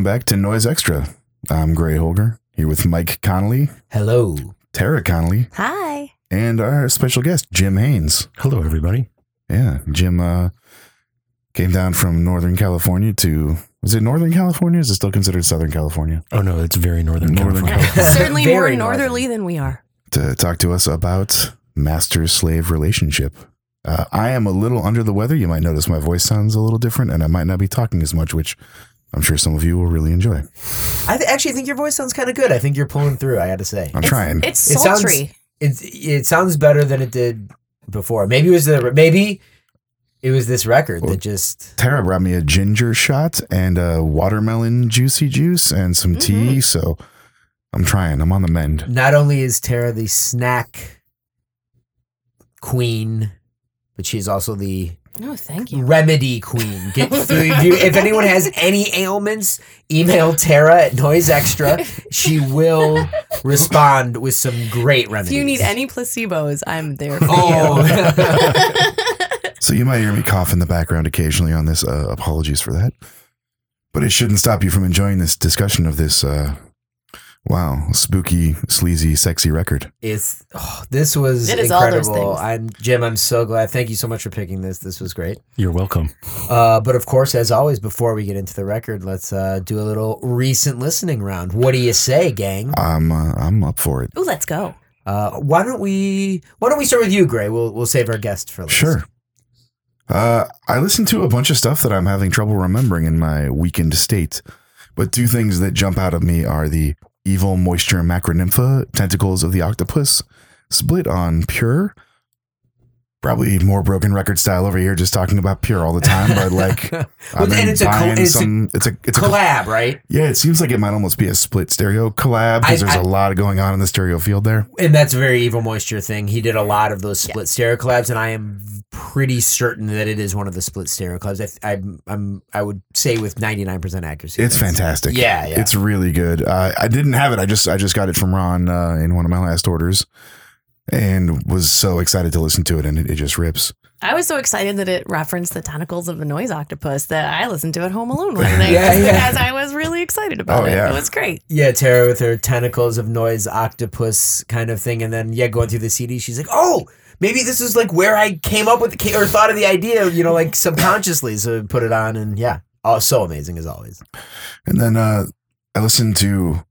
Welcome back to Noise Extra. I'm Gray Holger here with Mike Connelly, Hello. Tara Connelly, Hi. and our special guest, Jim Haynes. Hello, everybody. Yeah, Jim uh, came down from Northern California to, is it Northern California? Is it still considered Southern California? Oh no, it's very northern, Northern California. Certainly more Very northerly than we are. To talk to us about master slave relationship. Uh, I am a little under the weather. You might notice my voice sounds a little different, and I might not be talking as much, which I'm sure some of you will really enjoy. I th- actually think your voice sounds kind of good. I think you're pulling through. I got to say, I'm trying. It's It sounds- sultry. it it sounds better than it did before. Maybe it was the maybe it was this record Well- that just Tara brought me a ginger shot and a watermelon juicy juice and some mm-hmm. tea. So I'm trying. I'm on the mend. not only is Tara the snack queen, but she's also the No, thank you. remedy queen. Get through. if you- if anyone has any ailments, email Tara at Noise Extra. She will respond with some great remedies. If you need any placebos, I'm there for you. Oh, So you might hear me cough in the background occasionally on this. Uh, apologies for that. But it shouldn't stop you from enjoying this discussion of this, uh, wow, spooky, sleazy, sexy record. it's oh, this was It is all those incredible. things. I'm Jim. I'm so glad. Thank you so much for picking this. This was great. You're welcome. Uh, but of course, as always, before we get into the record, let's uh, do a little recent listening round. What do you say, gang? I'm, uh, I'm up for it. Ooh, let's go. Uh, why don't we? Why don't we start with you, Gray? We'll we'll save our guest for last. Sure. Uh, I listened to a bunch of stuff that I'm having trouble remembering in my weakened state, but two things that jump out of me are the evil moisture macronympha tentacles of the octopus split on pure. Probably more broken record style over here, just talking about pure all the time. But like, Well, I've and it's a col- it's a some. it's a it's a Collab, right? yeah. It seems like it might almost be a split stereo collab because there's I- a lot going on in the stereo field there. And that's a very evil moisture thing. He did a lot of those split stereo collabs, and I am pretty certain that it is one of the split stereo collabs. I, I'm, I'm, I would say with 99 percent accuracy. It's fantastic. Yeah, yeah. It's really good. Uh, I didn't have it. I just I just got it from Ron uh, in one of my last orders, and was so excited to listen to it, and it, it just rips. I was so excited that it referenced the tentacles of the noise octopus that I listened to at home alone one night Yeah, yeah. because I was really excited about Oh, it. yeah. It was great. Yeah, Tara with her tentacles of noise octopus kind of thing, and then yeah, going through the CD, she's like, "Oh, maybe this is like where I came up with the, or thought of the idea, you know, like subconsciously." So put it on, and yeah, oh, so amazing as always. And then uh, I listened to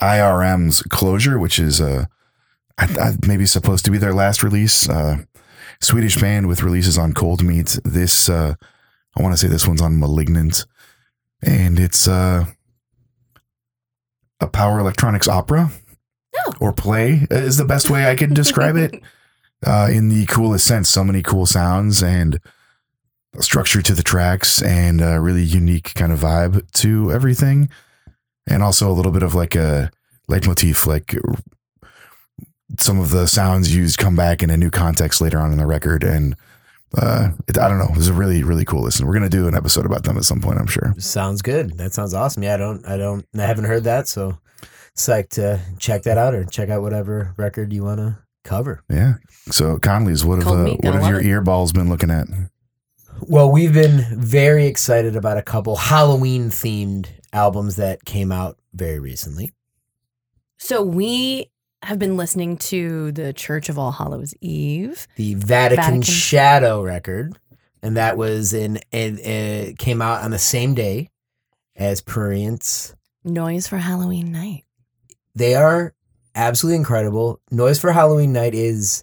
IRM's Closure, which is uh, I, I, maybe supposed to be their last release. Uh, Swedish band with releases on Cold Meat. This uh, I want to say this one's on Malignant, and it's uh, a power electronics opera Oh. or play is the best way I could describe it. Uh, in the coolest sense, so many cool sounds and structure to the tracks, and a really unique kind of vibe to everything, and also a little bit of like a leitmotif, like some of the sounds used come back in a new context later on in the record, and uh, it, I don't know, it was a really really cool listen. We're gonna do an episode about them at some point, I'm sure. Sounds good. That sounds awesome. Yeah, I don't, I don't, I haven't heard that, so psyched to check that out or check out whatever record you want to cover. Yeah. So Conley's, what have uh, what have your love earballs been looking at? Well, we've been very excited about a couple Halloween themed albums that came out very recently. So we have been listening to the Church of All Hallows Eve. the Vatican, Vatican. Shadow record, and that was in it, it came out on the same day as Prurient's. Noise for Halloween night. They are absolutely incredible. Noise for Halloween Night is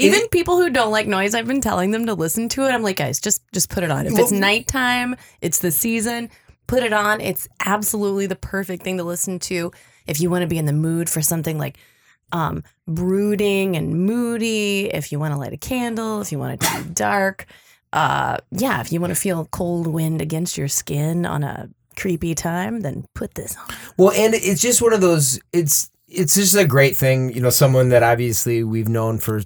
Even It- people who don't like noise, I've been telling them to listen to it. I'm like, guys, just just put it on. If it's nighttime, it's the season, put it on. It's absolutely the perfect thing to listen to if you want to be in the mood for something like um brooding and moody, if you want to light a candle, if you want it to be dark. Uh yeah, if you want to feel cold wind against your skin on a creepy time, then put this on. well, and it's just one of those. It's it's just a great thing, you know. Someone that obviously we've known for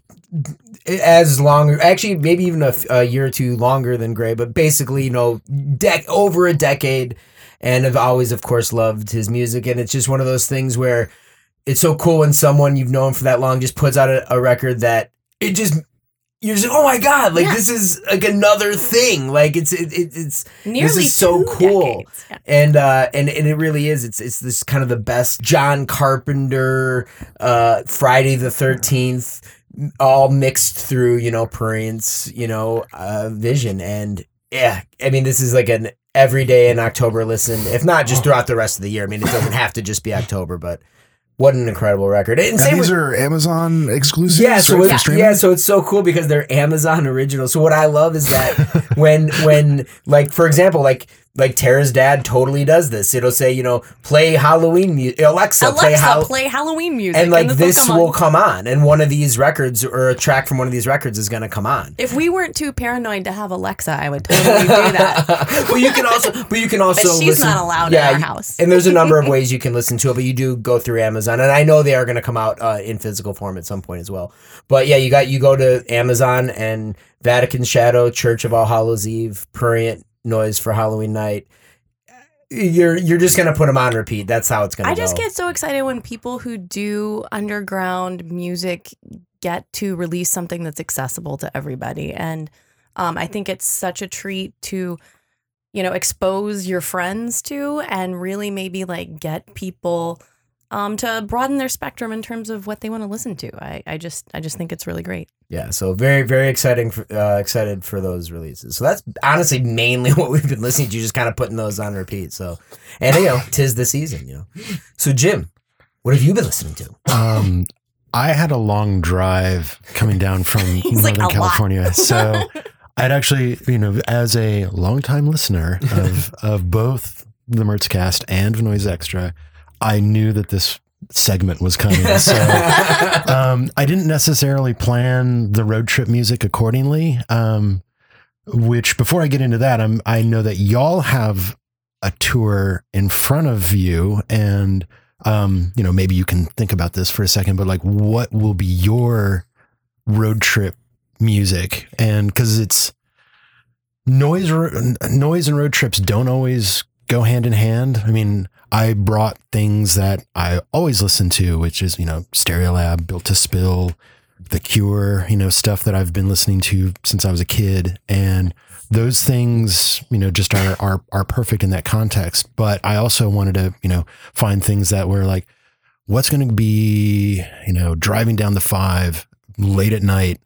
as long, actually maybe even a year or two longer than Gray, but basically, you know, dec- over a decade, and I've always, of course, loved his music. And it's just one of those things where it's so cool when someone you've known for that long just puts out a, a record that it just you're just oh my god, like Yeah. this is like another thing. Like it's it, it, it's Nearly is so cool. Yeah. and uh and and it really is. It's it's this kind of the best John Carpenter, uh Friday the Thirteenth, all mixed through you know Prince, you know, uh, vision, and yeah, I mean this is like an everyday in October listen, if not just throughout the rest of the year. I mean it doesn't have to just be October, but what an incredible record. And And same these with- are Amazon exclusives. yeah, so right, for yeah, so it's so cool because they're Amazon original. So what I love is that when when like for example, like like Tara's dad totally does this. It'll say, you know, play Halloween music. Alexa, play Alexa, Hall- play Halloween music, and like will this come will come on, and one of these records or a track from one of these records is gonna come on. If we weren't too paranoid to have Alexa, I would totally do that. well, you can also, but you can also. But she's listen- not allowed in our house. And there's a number of ways you can listen to it, but you do go through Amazon, and I know they are going to come out uh, in physical form at some point as well. But yeah, you got you go to Amazon and Vatican Shadow, Church of All Hallows Eve, Prurient Noise for Halloween Night. You're you're just gonna put them on repeat. That's how it's gonna. I just go. get so excited when people who do underground music get to release something that's accessible to everybody. And um, I think it's such a treat to, you know, expose your friends to and really maybe like get people um, to broaden their spectrum in terms of what they want to listen to. I, I just I just think it's really great. Yeah, so very, very exciting. For, uh, excited for those releases. So that's honestly mainly what we've been listening to, just kind of putting those on repeat. So, and you know, tis the season, you know. So Jim, what have you been listening to? Um, I had a long drive coming down from He's like, Northern lot." California, so I'd actually, you know, as a longtime listener of of both the Mertzcast and Noise Extra, I knew that this segment was coming. So um, I didn't necessarily plan the road trip music accordingly. Um, which before I get into that, I'm I know that y'all have a tour in front of you, and um, you know maybe you can think about this for a second. But like, what will be your road trip music? And because it's noise, noise and road trips don't always go hand in hand. I mean, I brought things that I always listen to, which is, you know, Stereolab, Built to Spill, The Cure, you know, stuff that I've been listening to since I was a kid. And those things, you know, just are, are, are perfect in that context. But I also wanted to, you know, find things that were like, what's going to be, you know, driving down the five late at night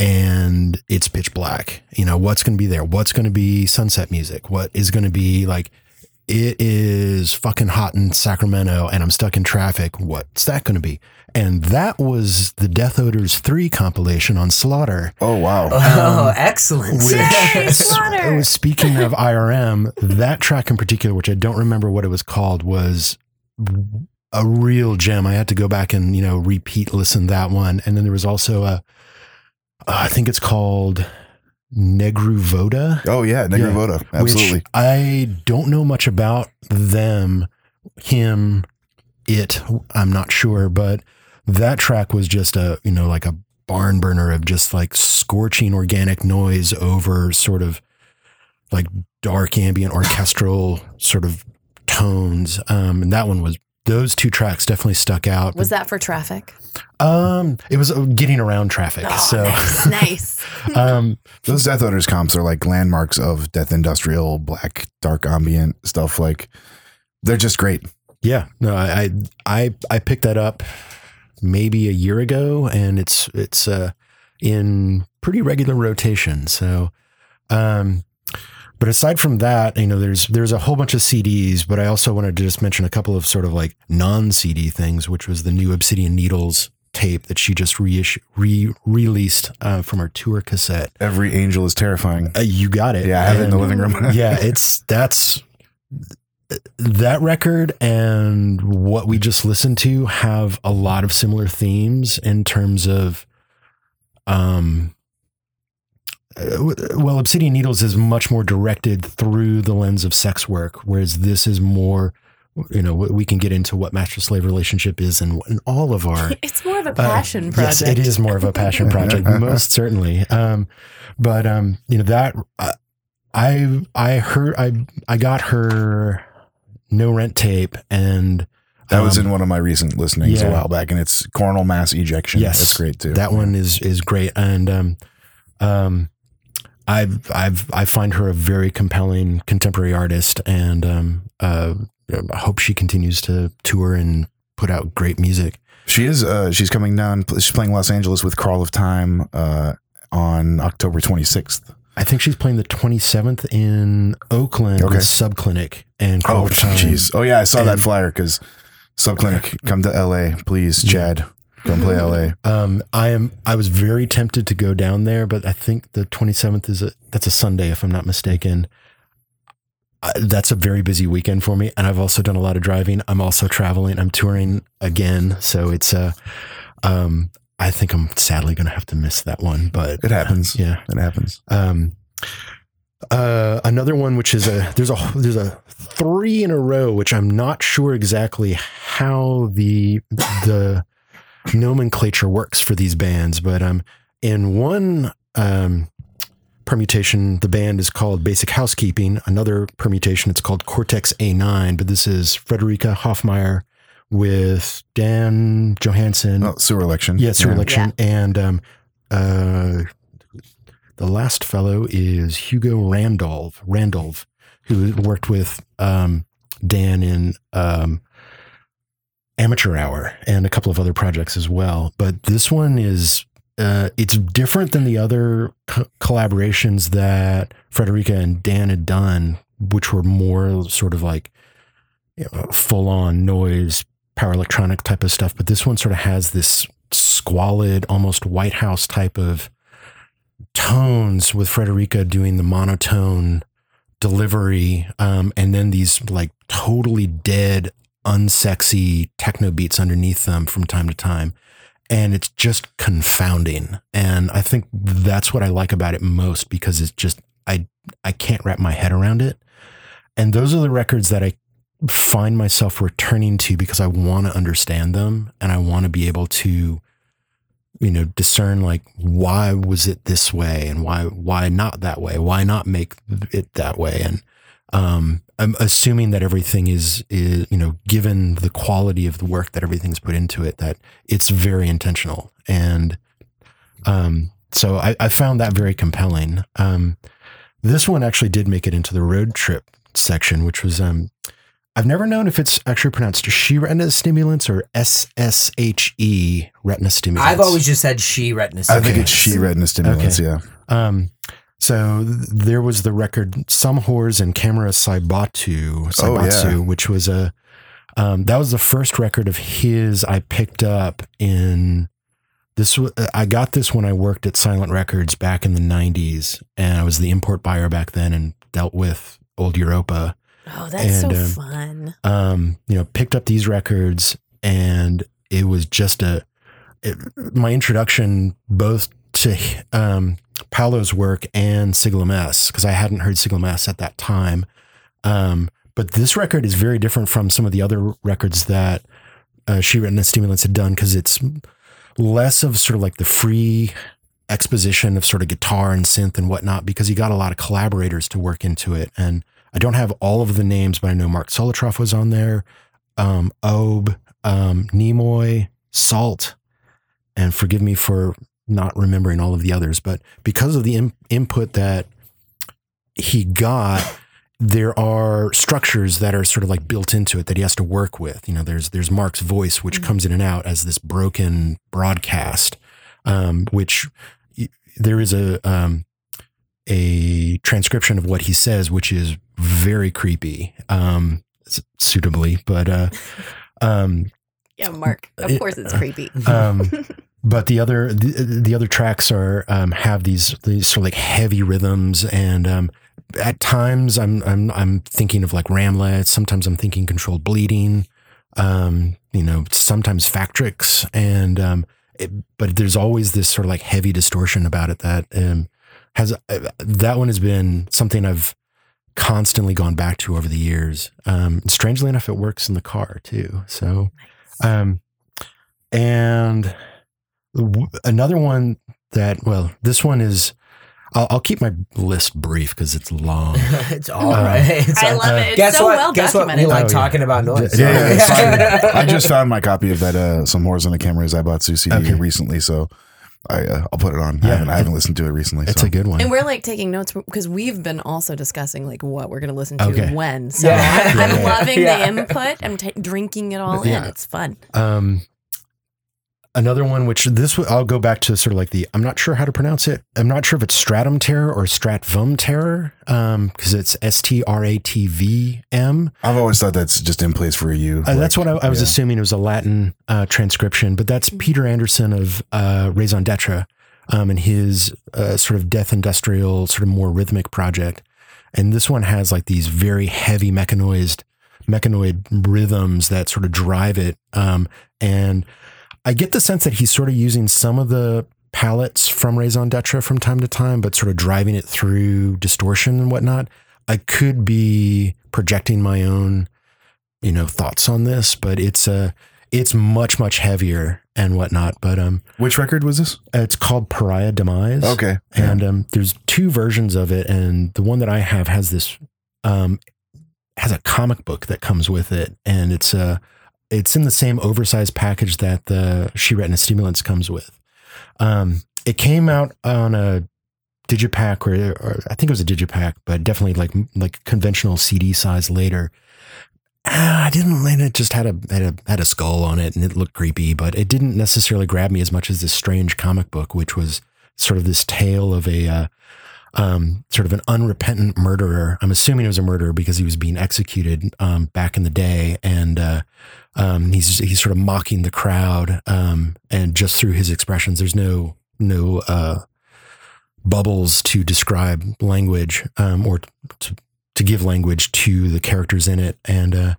and it's pitch black. You know, what's going to be there? What's going to be sunset music? What is going to be like, it is fucking hot in Sacramento and I'm stuck in traffic. What's that going to be? And that was the Death Odors 3 compilation on Slaughter. Oh wow. Oh, um, excellent. Which, Yay, Slaughter! it was- speaking of IRM, that track in particular, which I don't remember what it was called, was a real gem. I had to go back and, you know, repeat listen that one. And then there was also a, uh, I think it's called Negru Voda. Oh yeah, Negru Voda. Absolutely. I don't know much about them, him, it. I'm not sure, but that track was just a, you know, like a barn burner of just like scorching organic noise over sort of like dark ambient orchestral sort of tones. Um, and that one was, those two tracks definitely stuck out. Was that for traffic? Um, it was uh, getting around traffic. Oh, so, nice, nice. um, Those Death Odors comps are like landmarks of death industrial, black, dark ambient stuff. Like they're just great. Yeah, no, I, I I I picked that up maybe a year ago, and it's it's uh, in pretty regular rotation. So, um, but aside from that, you know, there's there's a whole bunch of CDs, but I also wanted to just mention a couple of sort of like non CD things, which was the new Obsidian Needles tape that she just reissue, re released uh, from her tour cassette. Every angel is terrifying. Uh, you got it. Yeah, I have it in the living room. yeah, it's that's that record and what we just listened to have a lot of similar themes in terms of um well obsidian needles is much more directed through the lens of sex work whereas this is more you know we can get into what master slave relationship is and, and all of our It's more of a uh, passion project. Yes, it is more of a passion project, most certainly. Um, but um, you know that uh, I I heard I I got her no rent tape and That was Um, in one of my recent listenings a while back, and it's coronal mass ejection. Yes, that's great too. That one is is great, and um, um, I've I've I find her a very compelling contemporary artist, and um, uh, I hope she continues to tour and put out great music. She is. Uh, she's coming down. She's playing Los Angeles with Crawl of Time uh, on October 26th. I think she's playing the 27th in Oakland Okay. with Subclinic and Oh, Crawl of Time. jeez. Oh, yeah. I saw that flyer because Subclinic, come to LA, please, Chad. Come play LA. Um, I am. I was very tempted to go down there, but I think the 27th is a that's a Sunday, if I'm not mistaken. Uh, that's a very busy weekend for me, and I've also done a lot of driving. I'm also traveling. I'm touring again, so it's uh, um, I think I'm sadly going to have to miss that one, but It happens. yeah. It happens. Um, uh, another one, which is a there's a there's a three in a row, which I'm not sure exactly how the the nomenclature works for these bands, but um, in one um permutation, the band is called Basic Housekeeping. Another permutation, it's called Cortex A9. But this is Frederikke Hoffmeier with Dan Johansson. Oh, sewer election. Yeah, sewer election. And um, uh, the last fellow is Hugo Randolph, Randolph, who worked with um, Dan in um, Amateur Hour and a couple of other projects as well. But this one is. Uh, it's different than the other co- collaborations that Frederikke and Dan had done, which were more sort of like you know, full on noise, power electronic type of stuff. But this one sort of has this squalid, almost White House type of tones with Frederikke doing the monotone delivery, um, and then these like totally dead, unsexy techno beats underneath them from time to time. And it's just confounding. And I think that's what I like about it most because it's just I I can't wrap my head around it. And those are the records that I find myself returning to because I want to understand them and I want to be able to you know discern like why was it this way and why why not that way why not make it that way and um I'm assuming that everything is is you know given the quality of the work that everything's put into it that it's very intentional and um so I, I found that very compelling um this one actually did make it into the road trip section which was um I've never known if it's actually pronounced she retina stimulants or SSHE retina stimulants. I've always just said she retina. I think it's she retina stimulants. Yeah. Um, so th- there was the record "Some Whores" and "Camera Saibatu," Saibatsu, yeah. which was a um, that was the first record of his I picked up in this. wa- I got this when I worked at Silent Records back in the '90s, and I was the import buyer back then and dealt with old Europa Oh, that's And, so um, fun. um, you know, picked up these records and it was just a, it, my introduction both to um, Paolo's work and Sigillum S because I hadn't heard Sigillum S at that time. Um, but this record is very different from some of the other records that uh, She Retina Stimulants had done because it's less of sort of like the free exposition of sort of guitar and synth and whatnot because he got a lot of collaborators to work into it. And I don't have all of the names, but I know Mark Solotroff was on there, um, Obe, um, Nimoy, Salt, and forgive me for not remembering all of the others. But because of the in- input that he got, there are structures that are sort of like built into it that he has to work with. You know, there's there's Mark's voice, which comes in and out as this broken broadcast, um, which there is a um, a transcription of what he says, which is very creepy, um, suitably, but uh, um, Yeah, Mark. Of course, it's creepy. um, but the other the, the other tracks are um, have these these sort of like heavy rhythms and um, at times I'm I'm I'm thinking of like Ramleh. Sometimes I'm thinking controlled bleeding. Um, you know, sometimes Factrix and um, it, but there's always this sort of like heavy distortion about it that um, has uh, that one has been something I've constantly gone back to over the years. Um, strangely enough, it works in the car too. So, um, and another one that well, this one is I'll, I'll keep my list brief because it's long. it's all Uh, right. It's I all- love it. It's Guess so what? well Guess what? We like Oh, yeah. talking about noise. Yeah, yeah, it's fine. I just found my copy of that uh, some horrors on the cameras I bought CD Okay. recently, so I uh, I'll put it on. I, Yeah. haven't, I haven't listened to it recently. It's so. a good one. And we're like taking notes because we've been also discussing like what we're going to listen to Okay. when. So Yeah. I'm, I'm Yeah. loving Yeah. the input. I'm ta drinking it all Yeah. in. It's fun. Um, another one, which this w- I'll go back to sort of like the I'm not sure how to pronounce it. I'm not sure if it's stratum terror or stratvum terror, um, because it's S T R A T V M. I've always thought that's just in place for you. Uh, that's what I, I was yeah. assuming it was a Latin uh, transcription, but that's Peter Andersson of uh, Raison d'etre um, and his uh, sort of death industrial, sort of more rhythmic project. And this one has like these very heavy mechanoized, mechanoid rhythms that sort of drive it. Um, and I get the sense that he's sort of using some of the palettes from Raison d'etre from time to time, but sort of driving it through distortion and whatnot. I could be projecting my own you know thoughts on this but it's uh it's much much heavier and whatnot but um Which record was this? it's called pariah demise Okay. and um there's two versions of it and the one that i have has this um has a comic book that comes with it and it's uh it's in the same oversized package that the she retina stimulants comes with um it came out on a digipack or, or i think it was a digipack but definitely like like conventional cd size later Ah, I didn't. And it just had a, had a had a skull on it, and it looked creepy. But it didn't necessarily grab me as much as this strange comic book, which was sort of this tale of a uh, um, sort of an unrepentant murderer. I'm assuming it was a murderer because he was being executed um, back in the day, and uh, um, he's he's sort of mocking the crowd, um, and just through his expressions, there's no no uh, bubbles to describe language um, or to to give language to the characters in it, and uh,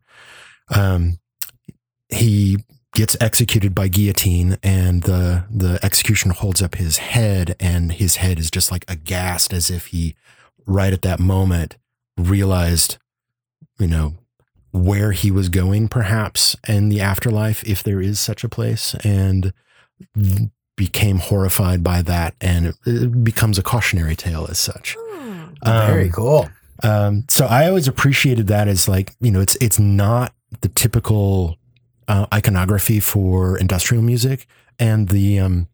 um, he gets executed by guillotine, and the the executioner holds up his head, and his head is just like aghast, as if he right at that moment realized, you know, where he was going, perhaps in the afterlife, if there is such a place, and became horrified by that, and it, it becomes a cautionary tale as such. Very Um, cool. um, so I always appreciated that as like you know it's it's not the typical uh, iconography for industrial music, and the um,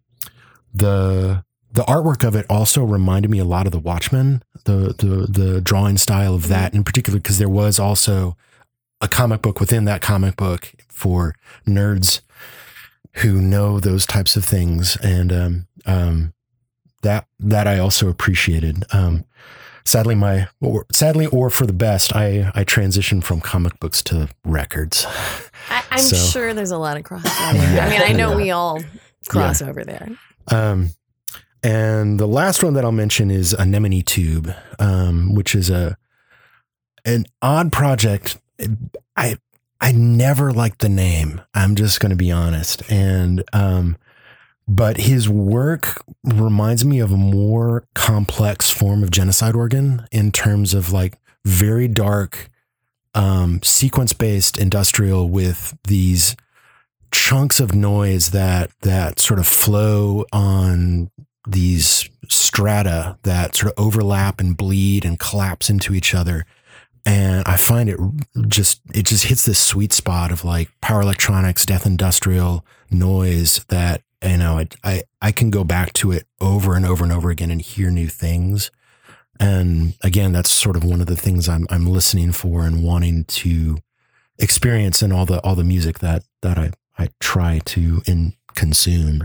the the artwork of it also reminded me a lot of the Watchmen, the the the drawing style of that in particular, because there was also a comic book within that comic book for nerds who know those types of things, and um, um, that that I also appreciated. Um, sadly my or sadly or for the best i i transitioned from comic books to records I, I'm So- sure there's a lot of crossover. Yeah. I mean, I know Yeah. we all cross over there. um and the last one that i'll mention is anemone tube um which is a an odd project i i never liked the name i'm just going to be honest and um but his work reminds me of a more complex form of genocide organ in terms of like very dark um, sequence based industrial with these chunks of noise that that sort of flow on these strata that sort of overlap and bleed and collapse into each other and i find it just it just hits this sweet spot of like power electronics death industrial noise that you know I, I i can go back to it over and over and over again and hear new things and again that's sort of one of the things i'm i'm listening for and wanting to experience in all the all the music that that i i try to in consume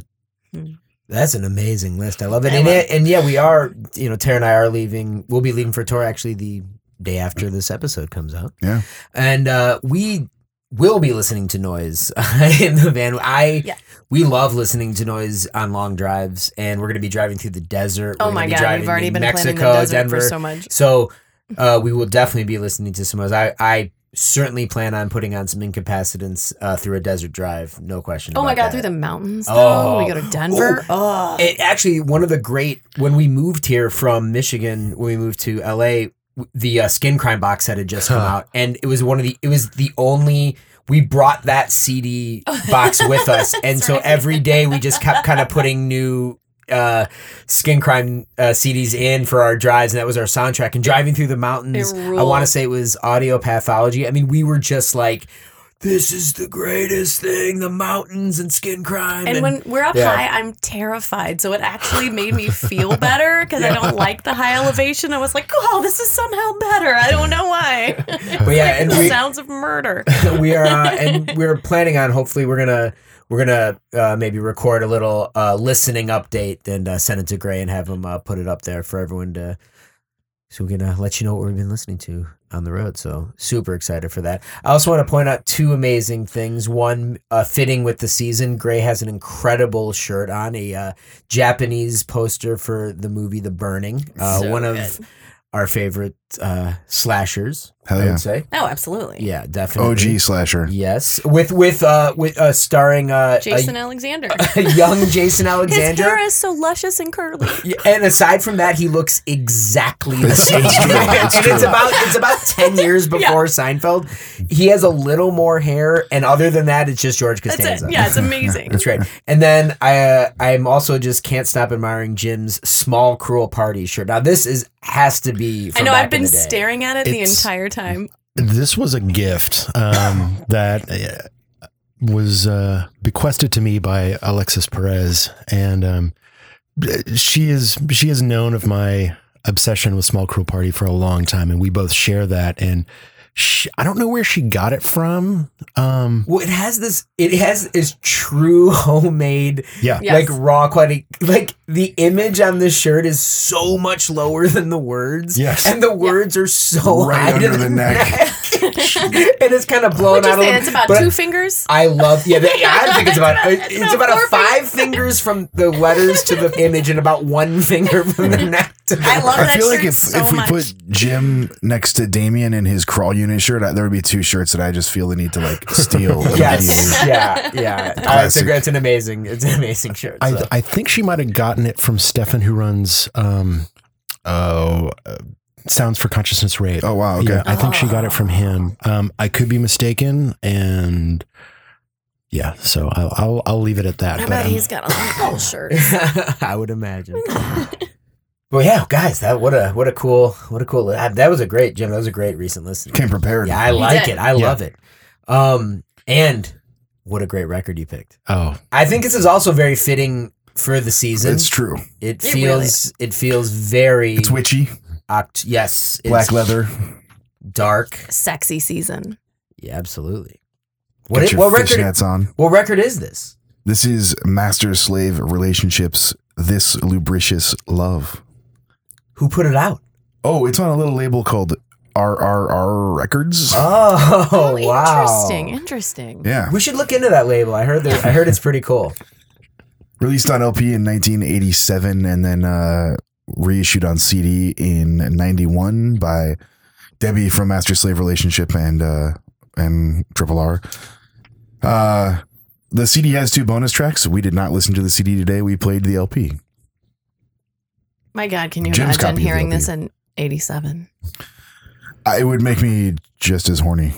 hmm. That's an amazing list. I love it. I And, love yeah, and yeah, we are, you know, Tara and I are leaving. We'll be leaving for a tour actually the day after this episode comes out. Yeah. And uh, we will be listening to noise in the van. I Yeah. we love listening to noise on long drives, and we're going to be driving through the desert. Oh We're my be god, we've already been Mexico, planning the desert Denver. for so much. So uh, we will definitely be listening to some noise. I I certainly plan on putting on some incapacitants uh, through a desert drive. No question. Oh my god, that. through the mountains though. Oh. we go to Denver. Oh, It actually one of the great when we moved here from Michigan when we moved to LA w- the uh, skin crime box set had just come Huh. out and it was one of the it was the only we brought that CD box with us and so right. every day we just kept kind of putting new uh, Skin Crime uh, CDs in for our drives, and that was our soundtrack. And driving through the mountains, I want to say it was Audio Pathology. I mean, we were just like, "This is the greatest thing: the mountains and Skin Crime." And when we're up Yeah. high, I'm terrified. So it actually made me feel better because I don't like the high elevation. I was like, oh, this is somehow better. I don't know why. but yeah, and the we, sounds of murder. we are uh, and we're planning on hopefully we're gonna we're gonna uh, maybe record a little uh, listening update and uh, send it to Gray and have him uh, put it up there for everyone to so we're gonna let you know what we've been listening to on the road. So super excited for that. I also want to point out two amazing things. One, uh, fitting with the season, Gray has an incredible shirt on, a uh, Japanese poster for the movie The Burning, uh, So one of our favorite uh, slashers. Hell I yeah. would say. Oh, absolutely. Yeah, definitely. OG slasher. Yes, with with uh with uh starring uh Jason a, Alexander. a young Jason His Alexander. hair is so luscious and curly. Yeah, And aside from that, he looks exactly the same. it's true. It's and it's about it's about ten years before Seinfeld. He has a little more hair, and other than that, it's just George That's Costanza. it. Yeah, it's amazing. That's right. And then I uh, I'm also just can't stop admiring Jim's small cruel party shirt. Now this is has to be. I From know. back I've in been the day. staring at it the It's- entire time. This was a gift um, that uh, was uh, bequested to me by Alexis Perez, and um, she is she has known of my obsession with Small Cruel Party for a long time, and we both share that. And she, I don't know where she got it from. Um, Well, it has this. It has this true homemade yeah, Yes. like raw quality like the image on this shirt is so much lower than the words Yes. and the words are so Right high under to the neck. and it's kind of blown Would you out a say little it's about but two fingers? I love yeah. The, I think it's about it's No, about four a five fingers from the letters to the image and about one finger from the neck to the I love that. I that feel like if so if we much. put Jim next to Damien in his crawl unit shirt, I, there would be two shirts that I just feel the need to like steal. Yes, yeah, yeah. Uh, it's, a, it's an amazing, it's an amazing shirt. I, so. I think she might have gotten it from Stefan, who runs um, oh, uh, Sounds for Consciousness Rape. Oh wow, okay. Yeah, I think she got it from him. Um, I could be mistaken, and yeah, so I'll I'll, I'll leave it at that. I but, bet um, he's got a lot of cool shirts. I would imagine. well, yeah, guys, that what a what a cool what a cool that, that was a great Jim. That was a great recent listen. Came prepared. Yeah, I You like did. it. I Yeah. love it. Um, and what a great record you picked. oh, I think this is also very fitting for the season. It's true. it It really feels it feels very It's witchy, oct- yes, it's black leather. dark. Sexy season. Yeah, absolutely. What Get it, your what record? fishnets on. What record is this? This is master slave relationships. This lubricious love. Who put it out? Oh, it's on a little label called RRR Records. Oh, wow! interesting. Interesting. yeah, We should look into that label. I heard that. I heard it's pretty cool. released on LP in 1987 and then uh, reissued on CD in 91 by Debbie from Master Slave Relationship and uh, and Triple R. Uh, the CD has two bonus tracks. We did not listen to the CD today. We played the LP. My God, can you Jim's imagine copy of hearing this in 87? Uh, it would make me just as horny.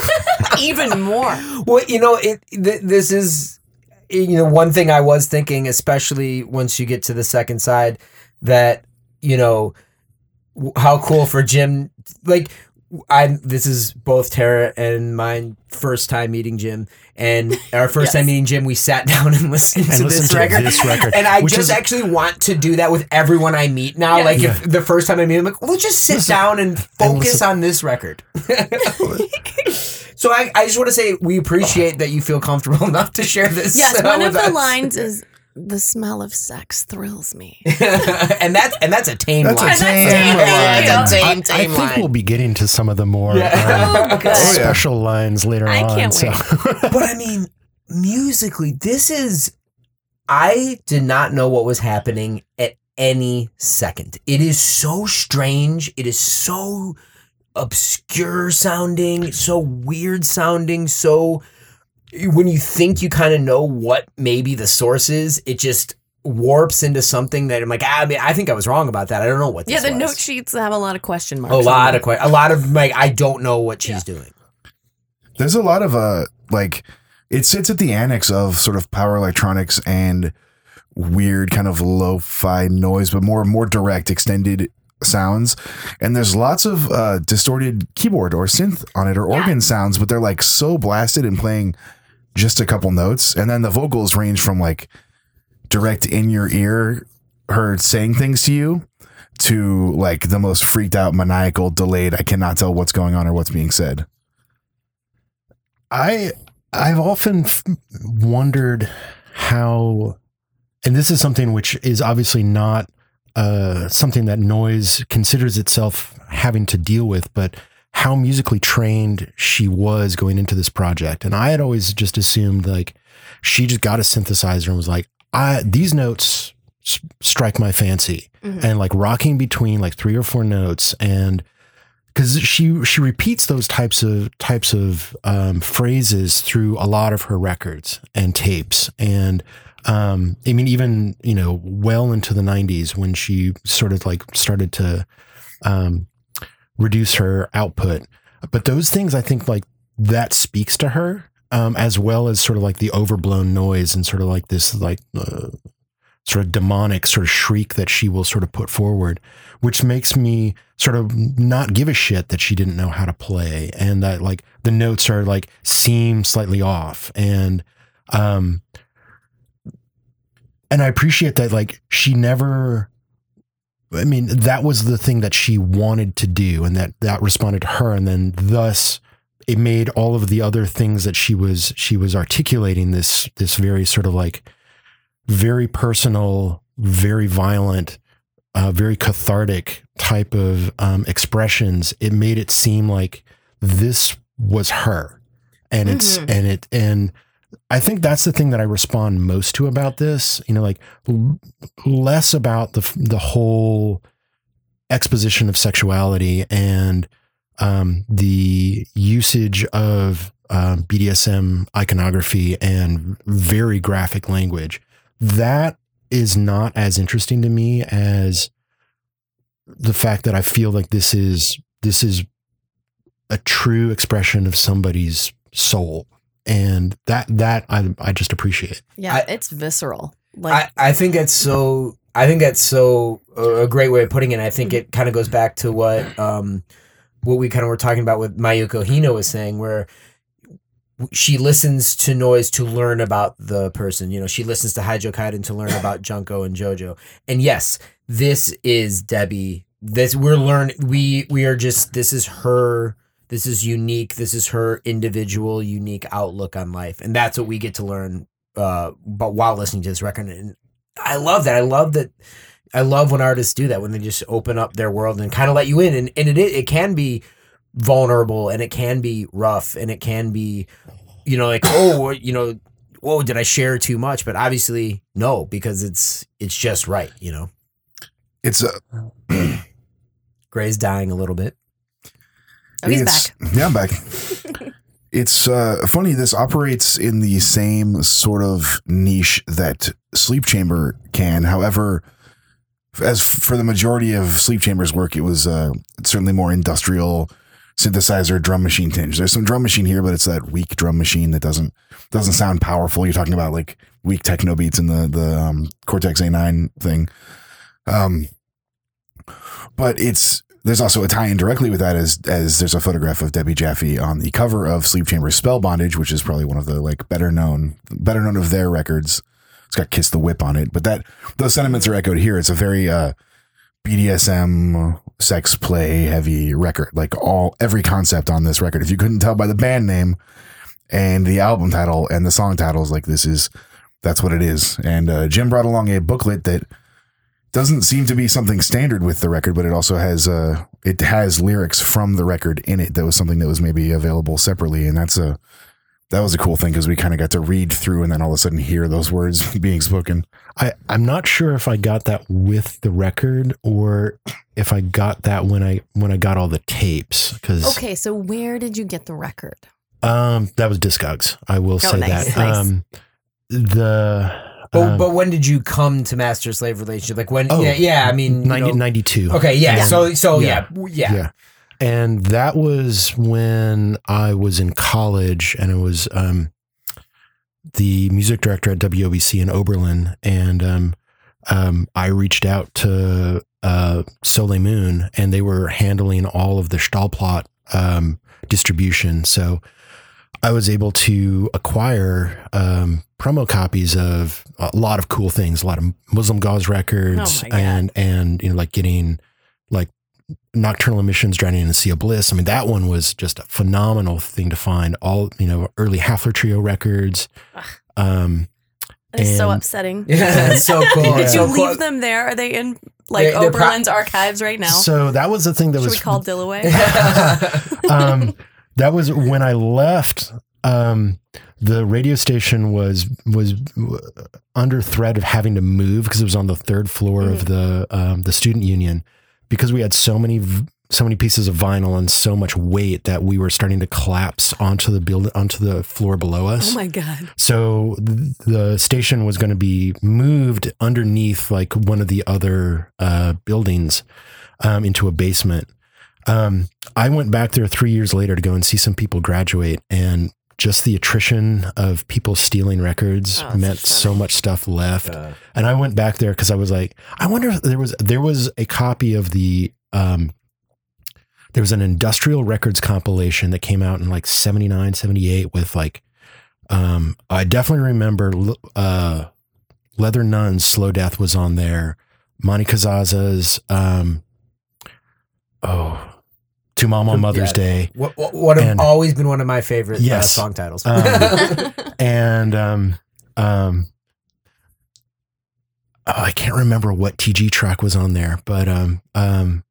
Even more. Well, you know, it. Th- this is, you know, one thing I was thinking, especially once you get to the second side, that you know, w- how cool for Jim. Like, I this is both Tara and mine first time meeting Jim, and our first Yes. time meeting Jim, we sat down and listened And to listened this to record. this record, and I just is- actually want to do that with everyone I meet now. Yes. Like, if the first time I meet him, like, we'll just sit Listen- down and focus listen- on this record. So I, I just want to say we appreciate that you feel comfortable enough to share this. Yes, uh, one of with the us. lines is the smell of sex thrills me. and that's and that's a tame That's a line. tame tame. line. That's a I, tame, I tame think line. we'll be getting to some of the more Yeah. Oh, um, good. Oh, yeah. special lines later I on. can't so. but I mean, musically, this is. I did not know what was happening at any second. It is so strange. It is so obscure sounding, so weird sounding, so when you think you kind of know what maybe the source is, it just warps into something that I'm like, ah, I mean, I think I was wrong about that. I don't know what. Yeah, this the was. note sheets have a lot of question marks. A lot of que- a lot of like I don't know what she's doing. There's a lot of uh like it sits at the annex of sort of power electronics and weird kind of lo-fi noise, but more more direct, extended sounds. And there's lots of uh, distorted keyboard or synth on it or Yeah. organ sounds, but they're like so blasted and playing just a couple notes. And then the vocals range from like direct in your ear, her saying things to you, to like the most freaked out, maniacal, delayed. I cannot tell what's going on or what's being said. I I've often f- wondered how, and this is something which is obviously not uh, something that noise considers itself having to deal with, but how musically trained she was going into this project. And I had always just assumed like she just got a synthesizer and was like, I these notes s- strike my fancy, Mhm. and like rocking between like three or four notes and because she she repeats those types of types of um, phrases through a lot of her records and tapes and um, I mean even you know well into the 90s when she sort of like started to um, reduce her output. But those things I think like that speaks to her um, as well as sort of like the overblown noise and sort of like this like uh, sort of demonic sort of shriek that she will sort of put forward which makes me sort of not give a shit that she didn't know how to play and that like the notes are like seem slightly off. And um and I appreciate that like she never I mean that was the thing that she wanted to do and that that responded to her. And then thus it made all of the other things that she was she was articulating this this very sort of like very personal very violent uh, very cathartic type of um, expressions, it made it seem like this was her, and it's Mhm. and it and I think that's the thing that I respond most to about this. You know, like l- less about the the whole exposition of sexuality and um, the usage of um, BDSM iconography and very graphic language. That is not as interesting to me as the fact that I feel like this is this is a true expression of somebody's soul, and that that I I just appreciate. Yeah, I- it's visceral. Like I, I think that's so. I think that's so uh, a great way of putting it. I think it kind of goes back to what um, what we kind of were talking about with Mayuko Hino was saying, where she listens to noise to learn about the person. You know, she listens to Hijokaidan to learn about Junko and Jojo. And yes, this is Debbie. This we're learn. We we are just. This is her. This is unique. This is her individual, unique outlook on life, and that's what we get to learn. Uh, but while listening to this record, and I love that. I love that. I love when artists do that when they just open up their world and kind of let you in, and, and it it can be vulnerable and it can be rough and it can be, you know, like oh, you know, whoa, did I share too much? But obviously, no, because it's it's just right. You know, It's uh, Gray's dying a little bit. Oh, he's it's, back. Yeah, I'm back. it's uh, funny. This operates in the same sort of niche that Sleep Chamber can. However, as for the majority of Sleep Chamber's work, it was uh, certainly more industrial synthesizer drum machine tinge. There's some drum machine here, but it's that weak drum machine that doesn't doesn't sound powerful. You're talking about like weak techno beats in the the um, Cortex A9 thing. Um, but it's there's also a tie-in directly with that as as there's a photograph of Debbie Jaffe on the cover of Sleep Chamber's Spell Bondage, which is probably one of the like better known better known of their records. It's got Kiss the Whip on it, but that those sentiments are echoed here. It's a very uh BDSM sex play heavy record. Like all every concept on this record. If you couldn't tell by the band name and the album title and the song titles, like this is that's what it is. And uh, Jim brought along a booklet that doesn't seem to be something standard with the record, but it also has uh it has lyrics from the record in it. That was something that was maybe available separately, and that's a that was a cool thing because we kind of got to read through and then all of a sudden hear those words being spoken. I, I'm not sure if I got that with the record or if I got that when I when I got all the tapes because Okay, so where did you get the record? um that was Discogs. I will say Oh, nice, that. nice. Um the But, um, but when did you come to master slave relationship? Like when? Oh, yeah, yeah. I mean, you know- 92. okay, yeah. Yeah. So so yeah, Yeah. yeah. Yeah. And that was when I was in college and it was um the music director at WOBC in Oberlin, and um, um, I reached out to uh, Soleil Moon, and they were handling all of the Staalplaat um, distribution. So I was able to acquire um, promo copies of a lot of cool things, a lot of Muslimgauze records, Oh and and you know like getting like Nocturnal Emissions, Drowning in the Sea of Bliss. I mean that one was just a phenomenal thing to find. All you know early Hafler Trio records. Um, It's so upsetting. Yeah, it's so cool. Did It's you so leave cool. them there? Are they in like They- they're pro- Oberlin's archives right now? So that was the thing that Should was we call Dilloway? um, that was when I left. Um, the radio station was was under threat of having to move because it was on the third floor of the um, the student union because we had so many v- so many pieces of vinyl and so much weight that we were starting to collapse onto the build onto the floor below us. oh my god! So th- the station was going to be moved underneath like one of the other uh, buildings um, into a basement. Um, I went back there three years later to go and see some people graduate, and just the attrition of people stealing records Oh, meant funny. so much stuff left. Uh, And I went back there because I was like, I wonder if there was there was a copy of the um, there was an industrial records compilation that came out in like 79, 78 with like um, I definitely remember uh, Leather Nuns, Slow Death was on there. Monte Cazazza's um, oh To Mom on Mother's Yeah. Day. what, what, what have always been one of my favorite uh, song titles. Um, and um um oh, I can't remember what TG track was on there, but um um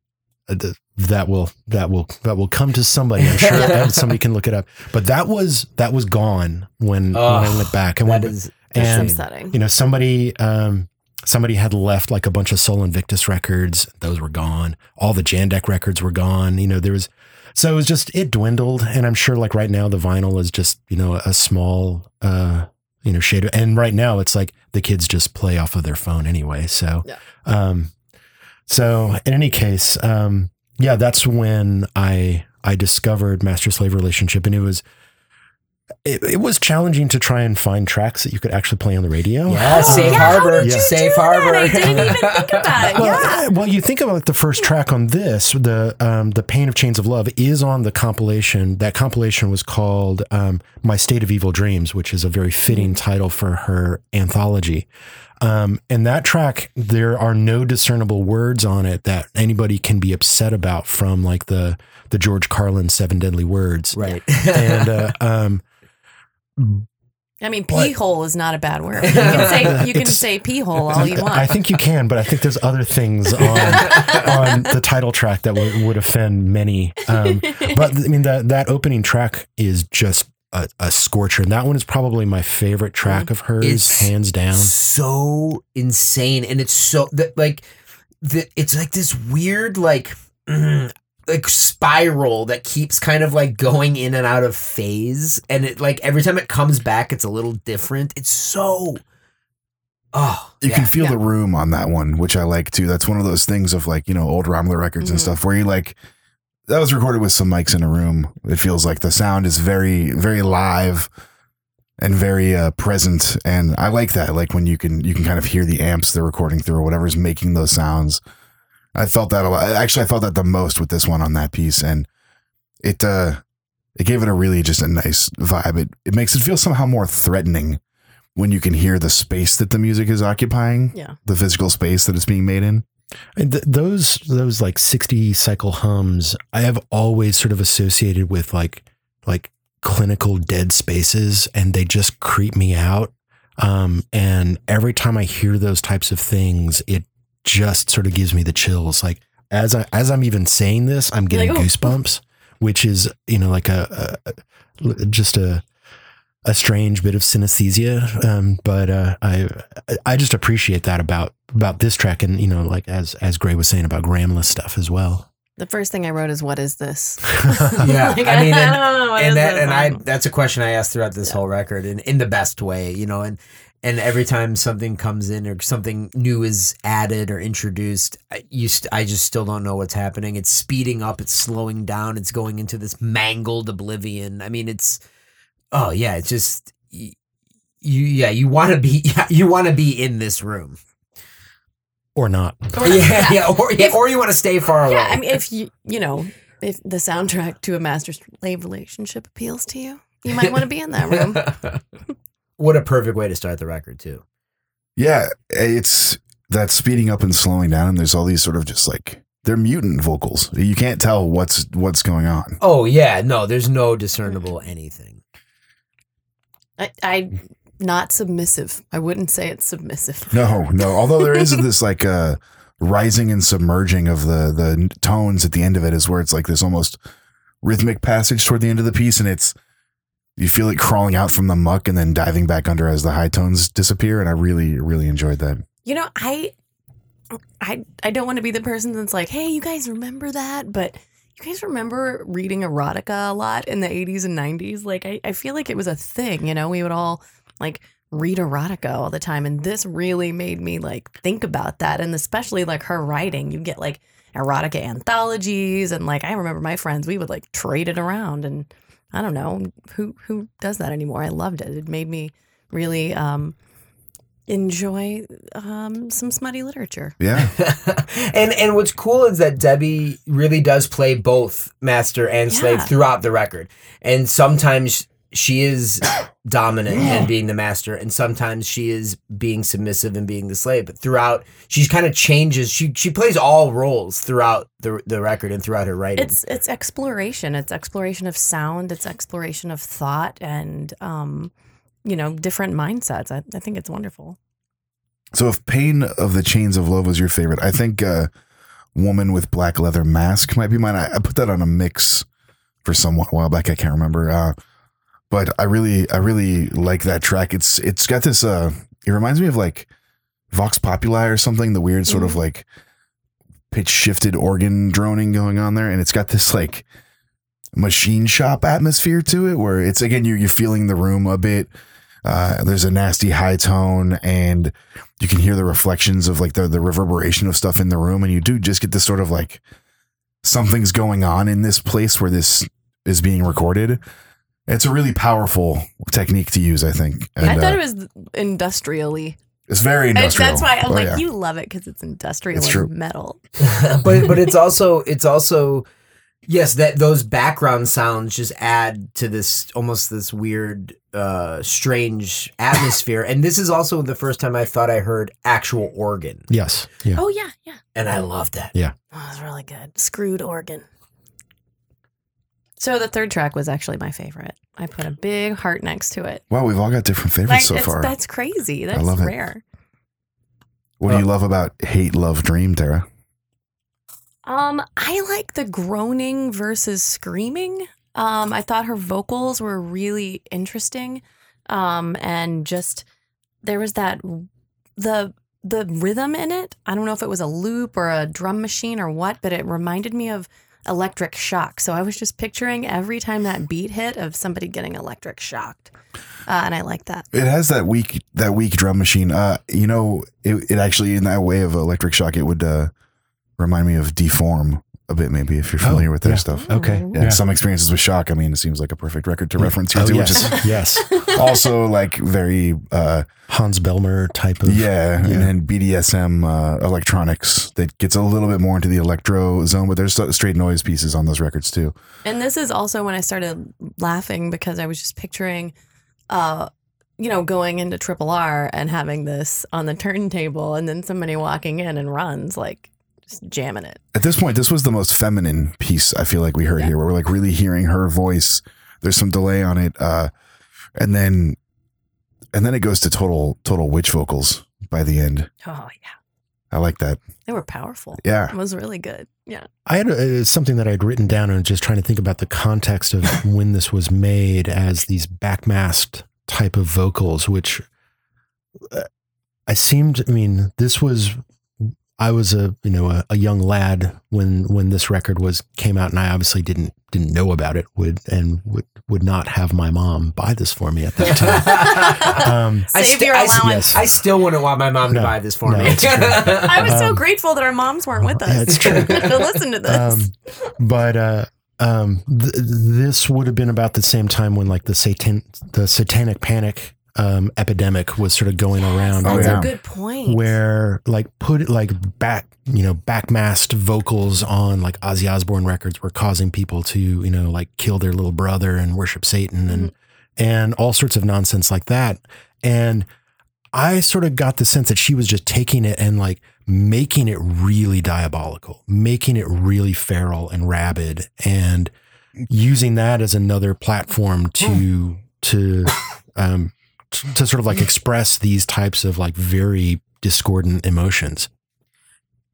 th- that will that will that will come to somebody. I'm sure somebody can look it up. But that was that was gone when when I Oh, went back and that when, is That's and upsetting. you know somebody um somebody had left like a bunch of Sol Invictus records. Those were gone. All the Jandek records were gone. You know there was so it was just it dwindled. And I'm sure like right now the vinyl is just you know a small uh you know shade. Of, and right now it's like the kids just play off of their phone anyway. So Yeah. um so in any case um yeah that's when I I discovered master slave relationship. And it was it, it was challenging to try and find tracks that you could actually play on the radio. yeah, Oh, safe yeah, harbor, did you safe do that? harbor. I didn't even think about it. Well, yeah. well, you think about the first track on this, the um, the Pain of Chains of Love is on the compilation. That compilation was called um, My State of Evil Dreams, which is a very fitting title for her anthology. Um, and that track, there are no discernible words on it that anybody can be upset about from like the the George Carlin Seven Deadly Words. right. And uh, um, I mean, But- pee hole is not a bad word. You can say you can say pee hole all you want. I think you can, but I think there's other things on on the title track that would, would offend many. Um, but I mean that that opening track is just a, a scorcher, and that one is probably my favorite track of hers, It's hands down. so insane and it's so that like the, it's like this weird like like spiral that keeps kind of like going in and out of phase and it like every time it comes back it's a little different it's so oh You yeah. can feel Yeah. the room on that one, which I like too. That's one of those things of like, you know, old Ramleh records and Mhm. stuff where you like, that was recorded with some mics in a room. It feels like the sound is very, very live and very uh, present. And I like that. Like when you can, you can kind of hear the amps they're recording through or whatever's making those sounds. I felt that a lot. Actually, I felt that the most with this one on that piece. And it, uh, it gave it a really just a nice vibe. It, it makes it feel somehow more threatening when you can hear the space that the music is occupying, Yeah. the physical space that it's being made in. And th- those those like 60 cycle hums, I have always sort of associated with like like clinical dead spaces, and they just creep me out. Um, and every time I hear those types of things, it just sort of gives me the chills. Like as I as I'm even saying this, I'm getting Like, oh. goosebumps, which is you know like a, a a- just a a strange bit of synesthesia. Um, but uh, I I just appreciate that about about this track, and you know, like as as Gray was saying about Ramleh's stuff as well. The first thing I wrote is, "What is this?" yeah Like, i mean I and, don't know and that and i I don't know. that's a question i asked throughout this Yeah. whole record and in the best way you know and and every time something comes in or something new is added or introduced I, you st- I just still don't know what's happening it's speeding up it's slowing down it's going into this mangled oblivion i mean it's oh yeah it's just y- you yeah you want to be you want to be in this room. or not. yeah, yeah, or yeah, or you want to stay far away. Yeah, I mean, if you you know if the soundtrack to a master slave relationship appeals to you, you might want to be in that room. what a perfect way to start the record too. Yeah, it's that speeding up and slowing down, and there's all these sort of just like they're mutant vocals. You can't tell what's what's going on. Oh yeah, no, there's no discernible anything. I, I not submissive. I wouldn't say it's submissive. No, no. Although there is this like uh rising and submerging of the the tones at the end of it is where it's like this almost rhythmic passage toward the end of the piece, and it's you feel it crawling out from the muck and then diving back under as the high tones disappear. And I really, really enjoyed that. You know, I I I don't want to be the person that's like, "Hey, you guys remember that?" But you guys remember reading erotica a lot in the 80s and 90s? Like I, I feel like it was a thing, you know, we would all like read erotica all the time and this really made me like think about that and especially like her writing. You get like erotica anthologies and like I remember my friends, we would like trade it around and I don't know who who does that anymore. I loved it. It made me really um enjoy um, some smutty literature. Yeah. and and what's cool is that Debbie really does play both master and slave Yeah. throughout the record. And sometimes she is dominant and being the master, and sometimes she is being submissive and being the slave. But throughout, she's kind of changes. She she plays all roles throughout the the record and throughout her writing. It's it's exploration. It's exploration of sound. It's exploration of thought and um, you know different mindsets. I, I think it's wonderful. So if Pain of the Chains of Love was your favorite, I think uh, Woman with Black Leather Mask might be mine. I, I put that on a mix for some wh- while back. I can't remember. Uh, but I really, I really like that track. It's it's got this. Uh, it reminds me of like Vox Populi or something. The weird sort of like pitch shifted organ droning going on there, and it's got this like machine shop atmosphere to it, where it's again you you're feeling the room a bit. Uh, there's a nasty high tone, and you can hear the reflections of like the the reverberation of stuff in the room, and you do just get this sort of like something's going on in this place where this is being recorded. It's a really powerful technique to use, I think. And, I thought uh, it was industrially. it's very And industrial. that's why I'm Oh, like, yeah. you love it because it's industrial It's true. metal. but but it's also it's also yes that those background sounds just add to this almost this weird uh strange atmosphere and this is also the first time i thought i heard actual organ Yes. Yeah. Oh yeah, yeah. and i love that yeah Oh, that's really good. Screwed organ. So the third track was actually my favorite. I put a big heart next to it. Wow, we've all got different favorites Like, so far. That's crazy. That's I love it. rare. What do you love about Hate, Love, Dream, Tara? Um, I like the groaning versus screaming. Um, I thought her vocals were really interesting. Um, and just there was that the the rhythm in it. I don't know if it was a loop or a drum machine or what, but it reminded me of electric shock. So I was just picturing every time that beat hit of somebody getting electric shocked. Uh, and I like that. It has that weak that weak drum machine. Uh, you know, it, it actually in that way of electric shock, it would uh, remind me of Deform a bit, maybe if you're Oh, familiar with their yeah. stuff. Okay. Yeah, Yeah. some experiences with shock. I mean, it seems like a perfect record to reference here Oh, too, yes. which yes. also like very uh, Hans Bellmer type of. yeah, and then BDSM uh, electronics that gets a little bit more into the electro zone, but there's straight noise pieces on those records too. And this is also when I started laughing because I was just picturing, uh, you know, going into Triple R and having this on the turntable, and then somebody walking in and runs like just jamming it. At this point, this was the most feminine piece I feel like we heard here, where we're like really hearing her voice. There's some delay on it, uh, and then and then it goes to total total witch vocals by the end. Oh yeah, I like that. they were powerful. Yeah, It was really good. Yeah. I had uh, something that I'd written down and just trying to think about the context of when this was made as these backmasked type of vocals, which uh, I seemed. I mean, this was. I was a you know a, a young lad when when this record was came out, and I obviously didn't didn't know about it. Would and would would not have my mom buy this for me at that time. um, I Save your I s- allowance. I still wouldn't want my mom to buy this for No, me. it's true. I was so Um, grateful that our moms weren't with us. That's true. to listen to this. Um, but uh, um, th- this would have been about the same time when like the satan the satanic panic um, epidemic was sort of going around Oh, That's where, a good point. where like put like back you know backmasked vocals on like Ozzy Osbourne records were causing people to you know like kill their little brother and worship Satan and and all sorts of nonsense like that. And I sort of got the sense that she was just taking it and like making it really diabolical, making it really feral and rabid, and using that as another platform to to um t- to sort of like express these types of like very discordant emotions.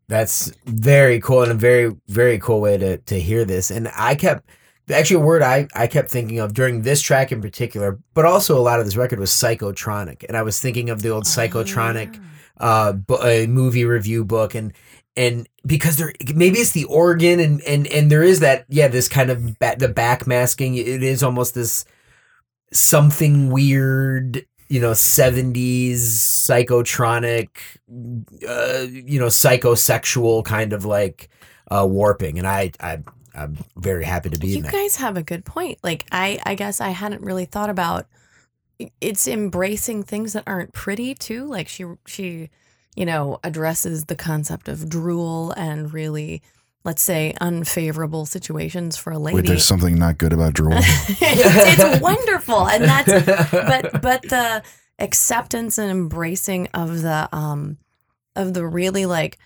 That's very cool and a very very cool way to to hear this. And I kept actually a word I I kept thinking of during this track in particular, but also a lot of this record was psychotronic. And I was thinking of the old psychotronic uh bu- a movie review book and and because there maybe it's the organ and and and there is that yeah this kind of ba- the back masking it is almost this something weird you know 70s psychotronic uh, you know psychosexual kind of like uh warping and i i i'm very happy to be You in that guys have a good point. Like I, I guess I hadn't really thought about. It's embracing things that aren't pretty too. Like she, she, you know, addresses the concept of drool and really, let's say, unfavorable situations for a lady. Wait, there's something not good about drool. it's, it's wonderful, and that's but but the acceptance and embracing of the um of the really like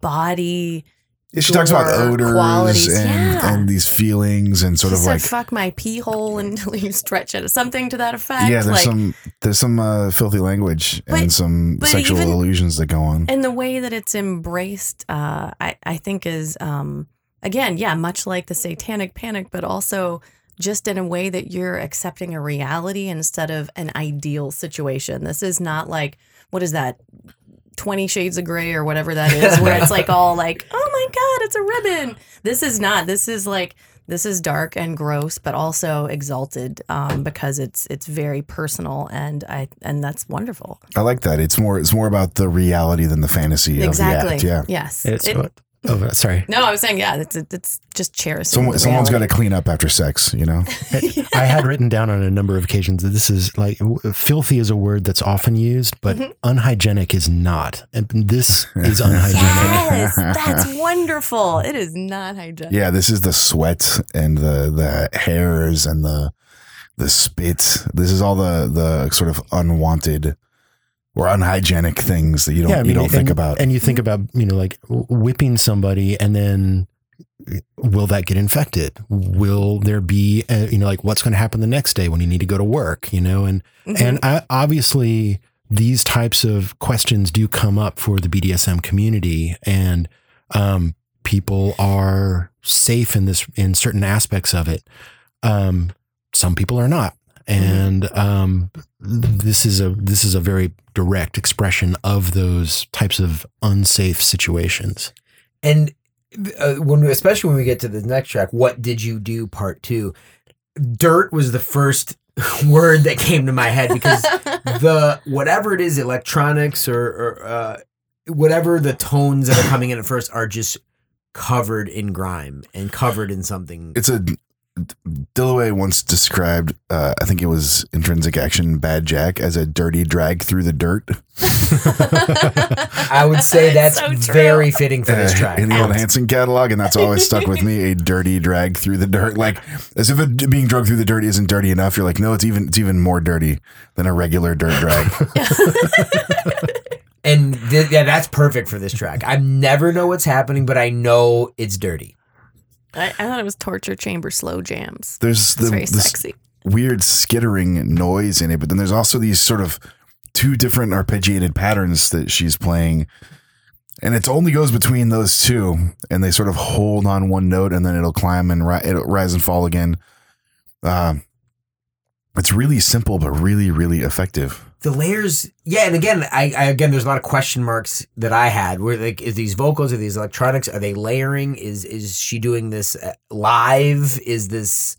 body Yeah, she talks about odors qualities, and, yeah. and these feelings and sort she of said like fuck my pee hole until you stretch it something to that effect yeah, there's like some there's some uh, filthy language But- and some sexual even- illusions that go on. and the way that it's embraced uh i i think is um again yeah much like the satanic panic but also just in a way that you're accepting a reality instead of an ideal situation this is not like what is that 20 shades of gray or whatever that is where it's like all like oh my god it's a ribbon this is not this is like this is dark and gross but also exalted um, because it's it's very personal and i and that's wonderful I like that. It's more it's more about the reality than the fantasy exactly of the act. Yeah. yes It's It- oh, sorry. no, I was saying, yeah, it's it's just cherishing. Someone, someone's got to clean up after sex, you know? I had written down on a number of occasions that this is like filthy is a word that's often used, but Mm-hmm. unhygienic is not. And this is unhygienic. Yes, that's wonderful. It is not hygienic. Yeah, this is the sweat and the the hairs and the the spit. This is all the the sort of unwanted or unhygienic things that you don't I you don't and, think about. And you think about, you know, like whipping somebody and then will that get infected? Will there be, uh, you know, like what's going to happen the next day when you need to go to work, you know? And, Mhm. and I, obviously these types of questions do come up for the BDSM community and, um, people are safe in this, in certain aspects of it. Um, some people are not. And, um, this is a, this is a very direct expression of those types of unsafe situations. and uh, when we, especially when we get to the next track what did you do part two dirt was the first word that came to my head because the whatever it is electronics or, or uh, whatever the tones that are coming in at first are just covered in grime and covered in something it's a Dilloway once described, uh, I think it was Intrinsic Action Bad Jack, as a dirty drag through the dirt. i would say that's So very fitting for this Uh, track in the old Hanson catalog, and that's always stuck with me. A dirty drag through the dirt, like as if it, being drugged through the dirt isn't dirty enough. You're like, no, it's even it's even more dirty than a regular dirt drag. and th- yeah that's perfect for this track i never know what's happening but i know it's dirty I, I thought it was torture chamber slow jams. There's the very this sexy. weird skittering noise in it, but then there's also these sort of two different arpeggiated patterns that she's playing. And it only goes between those two, and they sort of hold on one note, and then it'll climb and ri- it'll rise and fall again. Um, it's really simple, but really, really effective. The layers yeah and again I, I again there's a lot of question marks that i had. Where like is these vocals are these electronics are they layering? Is is she doing this uh, live? Is this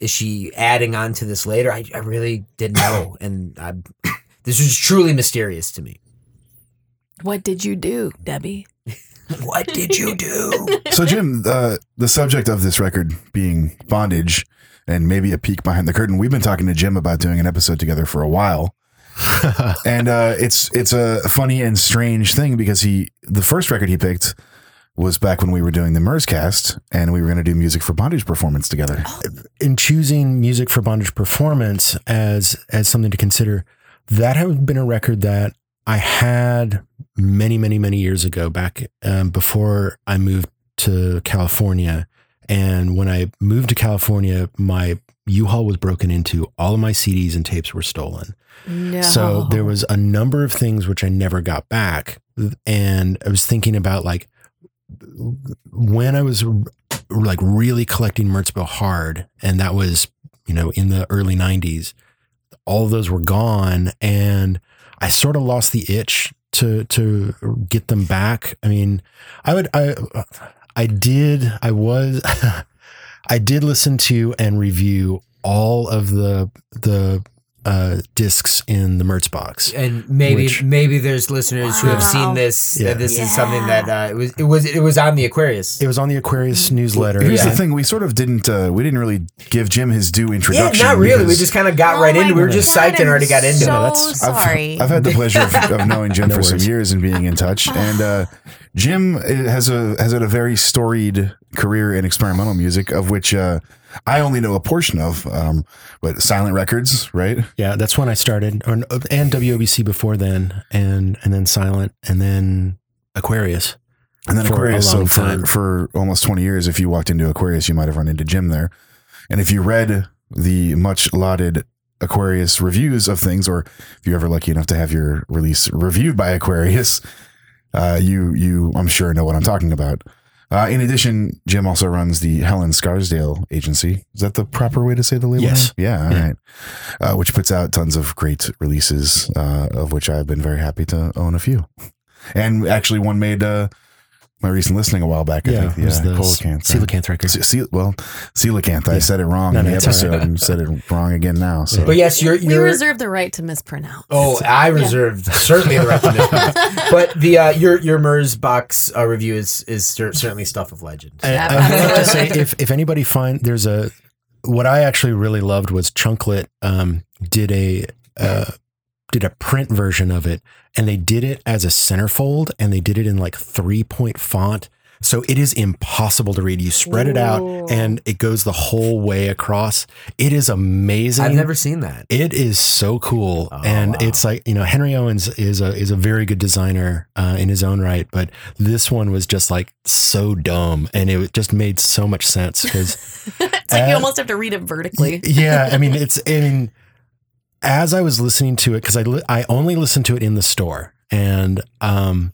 is she adding on to this later? I, I really didn't know and I, this was truly mysterious to me. What did you do, Debbie? what did you do? So, Jim, uh, the subject of this record being bondage and maybe a peek behind the curtain, we've been talking to Jim about doing an episode together for a while. and uh, it's it's a funny and strange thing because he the first record he picked was back when we were doing the Merzcast, and we were going to do music for bondage performance together. in choosing music for bondage performance as as something to consider that had been a record that i had many many many years ago back um, before i moved to california and when i moved to california my u-haul was broken into all of my cds and tapes were stolen No. so there was a number of things which I never got back. And I was thinking about like when I was like really collecting Merzbow hard, and that was, you know, in the early 90s, all of those were gone. And I sort of lost the itch to to get them back. I mean, I would I I did I was I did listen to and review all of the the uh, discs in the Merzbox. And maybe Which- maybe there's listeners who have seen this. Yeah. That this is something that uh, it was it was it was on the Aquarius. It was on the Aquarius newsletter. Here's Yeah. the thing: we sort of didn't uh, we didn't really give Jim his due introduction. yeah, introduction. not really. We just kind of got Oh right my into. it. We were just God, psyched and already got I'm into so it. that's- I've, sorry. I've had the pleasure of, of knowing Jim No for some years and being in touch. And uh, Jim has a has had a very storied career in experimental music, of which uh, I only know a portion of. Um, but Silent Records, right? yeah, that's when I started, and WOBC before then, and and then Silent, and then Aquarius. And then Aquarius. So for time. for almost twenty years, if you walked into Aquarius, you might have run into Jim there. And if you read the much lauded Aquarius reviews of things, or if you're ever lucky enough to have your release reviewed by Aquarius, uh, you you I'm sure know what I'm talking about. Uh, in addition, Jim also runs the Helen Scarsdale agency. Is that the proper way to say the label? Yes. name? Yeah. All Yeah. right. Uh, which puts out tons of great releases, uh, of which I've been very happy to own a few. And actually, one made uh, my recent listening a while back. I Yeah, think. it was the Coelacanth. Coelacanth record. Ce- ce- well, coelacanth. I said it wrong No, in no, the episode right. and said it wrong again now. So. But yes, you're we you're. reserve the right to mispronounce. Oh, I reserved certainly the right to mispronounce. But the uh, your your Merzbox uh, review is is cer- certainly stuff of legend. I, I would have to say, if if anybody find there's a what I actually really loved was Chunklet um, did a uh, did a print version of it, and they did it as a centerfold, and they did it in like three point font. So it is impossible to read. You spread it out, and it goes the whole way across. It is amazing. I've never seen that. It is so cool, Oh, and wow. it's like you know Henry Owings is a is a very good designer uh, in his own right, but this one was just like so dumb, and it just made so much sense because it's like you Uh, almost have to read it vertically. yeah, I mean it's I mean as I was listening to it because I li- I only listened to it in the store, and um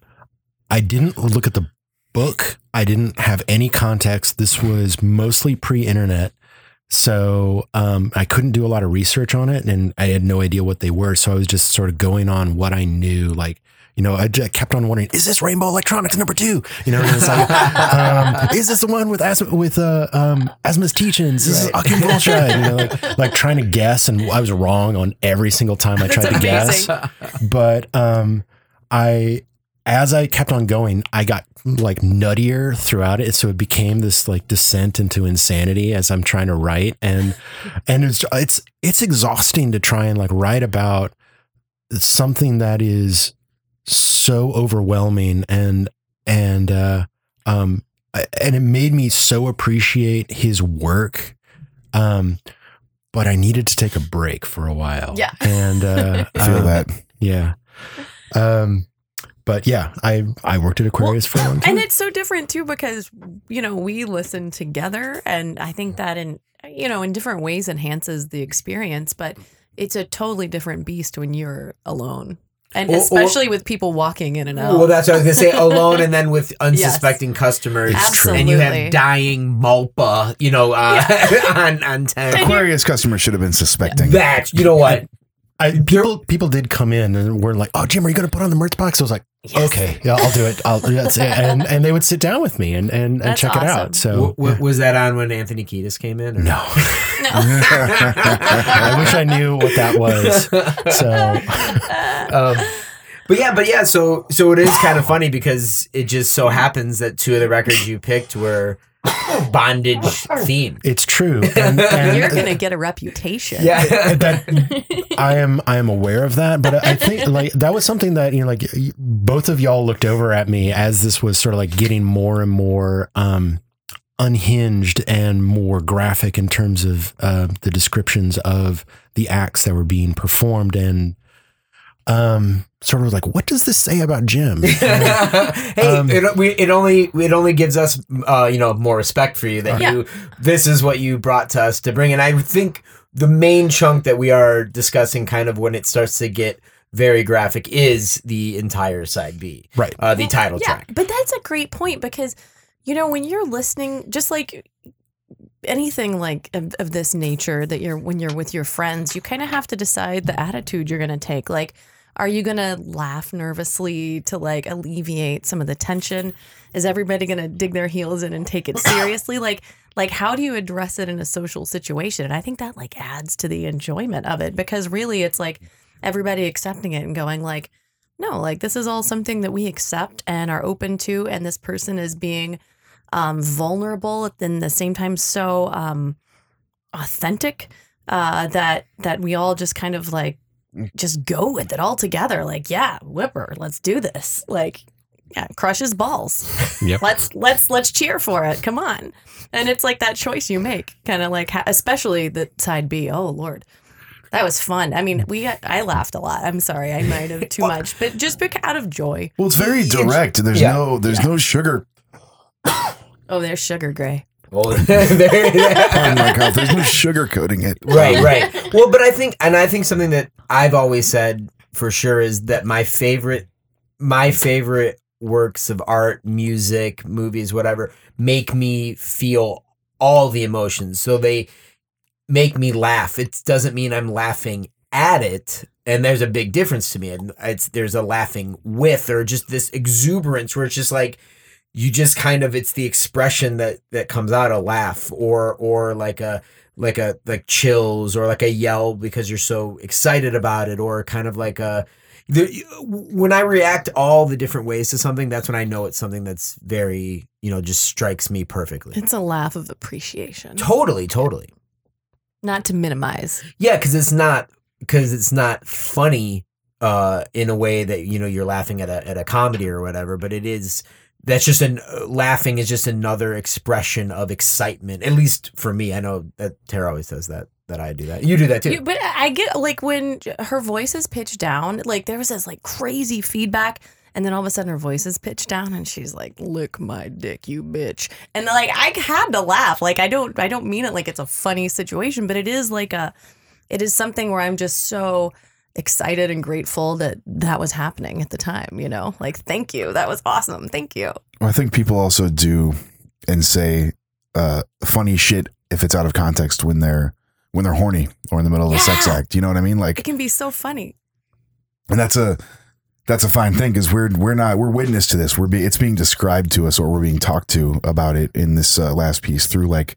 I didn't look at the book. I didn't have any context. This was mostly pre-internet. So um, I couldn't do a lot of research on it, and I had no idea what they were. So I was just sort of going on what I knew. Like, you know, I just kept on wondering, is this Rainbow Electronics number two? You know, and it's like, um, is this the one with Asma, with uh, um, Asma's teachings? This is Right. Akim Bullshit. You know, like, like trying to guess, and I was wrong on every single time I tried to guess but um i as i kept on going i got like nuttier throughout it so it became this like descent into insanity as i'm trying to write and and it's it's it's exhausting to try and like write about something that is so overwhelming and and uh um and it made me so appreciate his work um but i needed to take a break for a while Yeah. and uh I feel um, that. yeah. Um, but yeah, I I worked at Aquarius for a long time. And it's so different too because you know we listen together, and I think that in you know in different ways enhances the experience. But it's a totally different beast when you're alone, and Or- or- especially with people walking in and out. Well, that's what I was gonna say. Alone, and then with unsuspecting customers, Absolutely. and you have dying Malpa, you know, uh, on on ten. Aquarius customers should have been suspecting. That you know what? I, people people did come in and were like, "Oh, Jim, are you going to put on the Merzbox?" I was like, Yes. "Okay, yeah, I'll do it." I'll, that's it. And and they would sit down with me and and, and That's check it out. So W- w- was that on when Anthony Kiedis came in? or- no, no. I wish I knew what that was. So um, but yeah, but yeah, so so it is kind of funny because it just so happens that two of the records you picked were bondage theme. It's true. And, and You're gonna get a reputation. Yeah. that I am I am aware of that, but I think like that was something that you know like both of y'all looked over at me as this was sort of like getting more and more um unhinged and more graphic in terms of uh, the descriptions of the acts that were being performed and um sort of like what does this say about Jim? hey, Um, it, we, it only it only gives us uh, you know more respect for you that Yeah. you this is what you brought to us to bring, and I think the main chunk that we are discussing, kind of when it starts to get very graphic, is the entire side B, Right. Uh, the title yeah, track. But that's a great point because, you know, when you're listening, just like anything like of, of this nature that you're when you're with your friends, you kind of have to decide the attitude you're going to take. Like, are you going to laugh nervously to like alleviate some of the tension? Is everybody going to dig their heels in and take it seriously? like, like how do you address it in a social situation? And I think that like adds to the enjoyment of it because really it's like everybody accepting it and going like no, like this is all something that we accept and are open to, and this person is being um, vulnerable at the same time so um, authentic uh, that that we all just kind of like just go with it all together. Like, yeah, Whipper, let's do this. Like, yeah, crush his balls. Yep. Let's let's let's cheer for it. Come on, and it's like that choice you make, kind of like, especially the side B. Oh Lord. That was fun. I mean, we got, I laughed a lot. I'm sorry, I might have too much, but just bec- out of joy. Well, it's very direct. There's yeah. no there's no sugar. Oh, there's Sugar Gray. Well, there- oh my cough. There's no sugarcoating it. right, right. Well, but I think, and I think something that I've always said for sure is that my favorite, my favorite works of art, music, movies, whatever, make me feel all the emotions. So they make me laugh. It doesn't mean I'm laughing at it. And there's a big difference to me. And It's there's a laughing with or just this exuberance where it's just like you just kind of it's the expression that that comes out a laugh or or like a like a like chills or like a yell because you're so excited about it or kind of like a the, when I react all the different ways to something, that's when I know it's something that's very, you know, just strikes me perfectly. It's a laugh of appreciation, Totally, totally. not to minimize. Yeah, because it's not because it's not funny uh, in a way that you know you're laughing at a at a comedy or whatever, but it is. That's just an uh, laughing is just another expression of excitement. At least for me, I know that Tara always says that that I do that. You do that too. But I get like when her voice is pitched down, like there was this like crazy feedback, and then all of a sudden her voice is pitched down, and she's like, "Lick my dick, you bitch," and like I had to laugh. Like I don't, I don't mean it like it's a funny situation, but it is like a, it is something where I'm just so excited and grateful that that was happening at the time. You know, like thank you, that was awesome, thank you. Well, I think people also do and say uh, funny shit if it's out of context when they're when they're horny or in the middle of a sex Yeah. act. You know what I mean? Like it can be so funny. and that's a that's a fine thing because we're we're not we're witness to this. We're be, it's being described to us or we're being talked to about it in this uh, last piece through like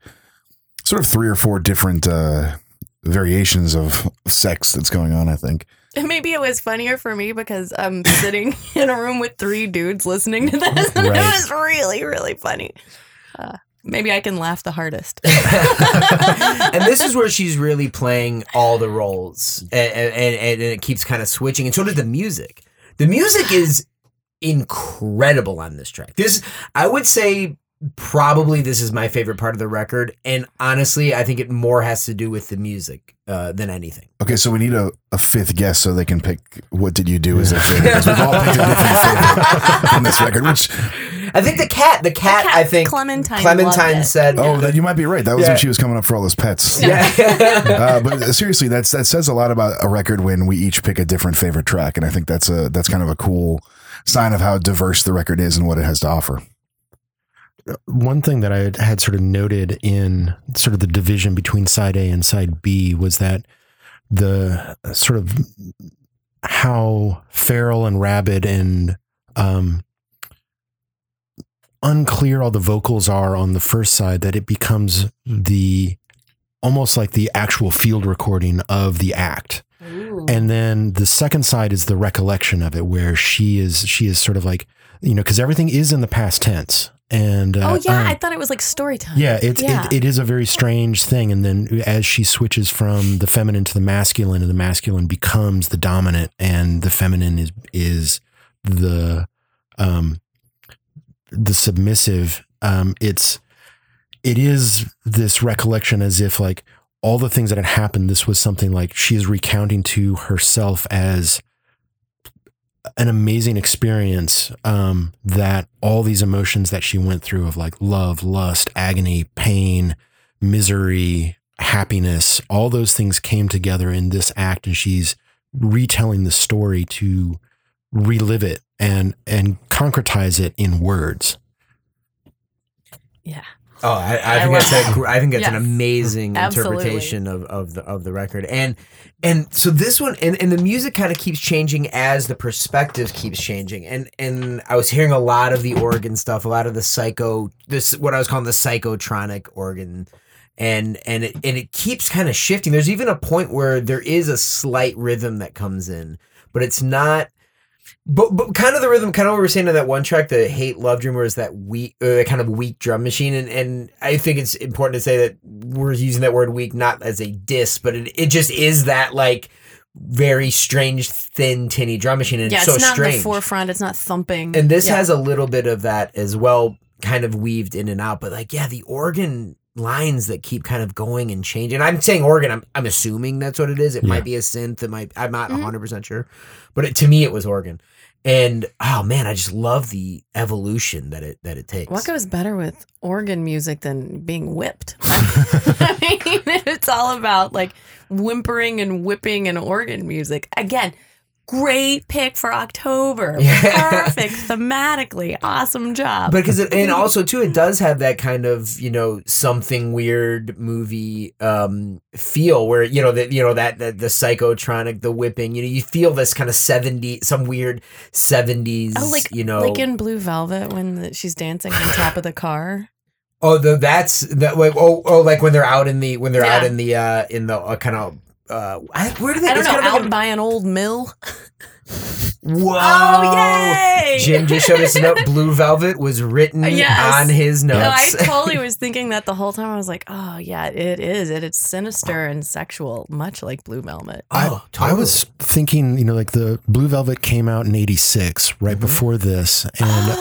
sort of three or four different uh, variations of sex that's going on. I think. Maybe it was funnier for me because I'm sitting in a room with three dudes listening to this, and Right. it was really, really funny. Uh, maybe I can laugh the hardest. and this is where she's really playing all the roles, and, and, and it keeps kind of switching. And so does the music. The music is incredible on this track. This, I would say, probably this is my favorite part of the record. And honestly, I think it more has to do with the music uh, than anything. Okay, so we need a, a fifth guest so they can pick what did you do as their favorite. Because we've all picked a different favorite on this record. Which I think the cat, the cat, cat, I think Clementine Clementine said, oh, that you might be right. That was Yeah. when she was coming up for all those pets. yeah. uh, but seriously, that's that says a lot about a record when we each pick a different favorite track, and I think that's a that's kind of a cool sign of how diverse the record is and what it has to offer. One thing that I had sort of noted in sort of the division between side A and side B was that the sort of how feral and rabid and um, unclear all the vocals are on the first side that it becomes the almost like the actual field recording of the act. And then the second side is the recollection of it where she is she is sort of like you know because everything is in the past tense And uh, oh yeah, um, I thought it was like story time. yeah, it's Yeah. It, it is a very strange thing. And then as she switches from the feminine to the masculine, and the masculine becomes the dominant, and the feminine is is the um the submissive. Um, it's it is this recollection as if like all the things that had happened. This was something like she is recounting to herself as an amazing experience um, that all these emotions that she went through of like love, lust, agony, pain, misery, happiness, all those things came together in this act, and she's retelling the story to relive it and and concretize it in words. Yeah. Oh, I, I I think love that's a, I think that's an amazing Absolutely. interpretation of, of the of the record, and and so this one and, and the music kind of keeps changing as the perspective keeps changing, and and I was hearing a lot of the organ stuff, a lot of the psycho, this what I was calling the psychotronic organ, and and it and it keeps kind of shifting. There's even a point where there is a slight rhythm that comes in, but it's not. But, but kind of the rhythm, kind of what we were saying in that one track, the hate love dream, was that weak, uh, that kind of weak drum machine, and and I think it's important to say that we're using that word weak not as a diss, but it it just is that like very strange, thin, tinny drum machine, and yeah, it's it's so not strange. in the forefront. It's not thumping. And this Yeah. has a little bit of that as well, kind of weaved in and out. But like, yeah, the organ lines that keep kind of going and changing. I'm saying organ. I'm I'm assuming that's what it is. It Yeah. might be a synth. It might. I'm not Mhm. 100 percent sure, but it, to me, it was organ. And oh man, I just love the evolution that it that it takes. What goes better with organ music than being whipped? I mean, it's all about like whimpering and whipping and organ music. Again, great pick for October. Yeah. Perfect thematically. Awesome job. because it, and also too it does have that kind of you know something weird movie um feel where you know that you know that, that the psychotronic the whipping you know you feel this kind of 70 some weird 70s oh, like you know like in Blue Velvet when the, she's dancing on top of the car. oh the, that's that like oh oh like when they're out in the when they're out in the uh in the uh, kind of uh where do they I don't know, out like by an old mill. a, whoa Oh, yay! Jim just showed us a note Blue Velvet was written Yes. on his No, I totally was thinking that the whole time. I was like, oh, yeah, it is. It, it's sinister and sexual, much like Blue Velvet. oh I was thinking, you know, like the Blue Velvet came out in '86, right before this, and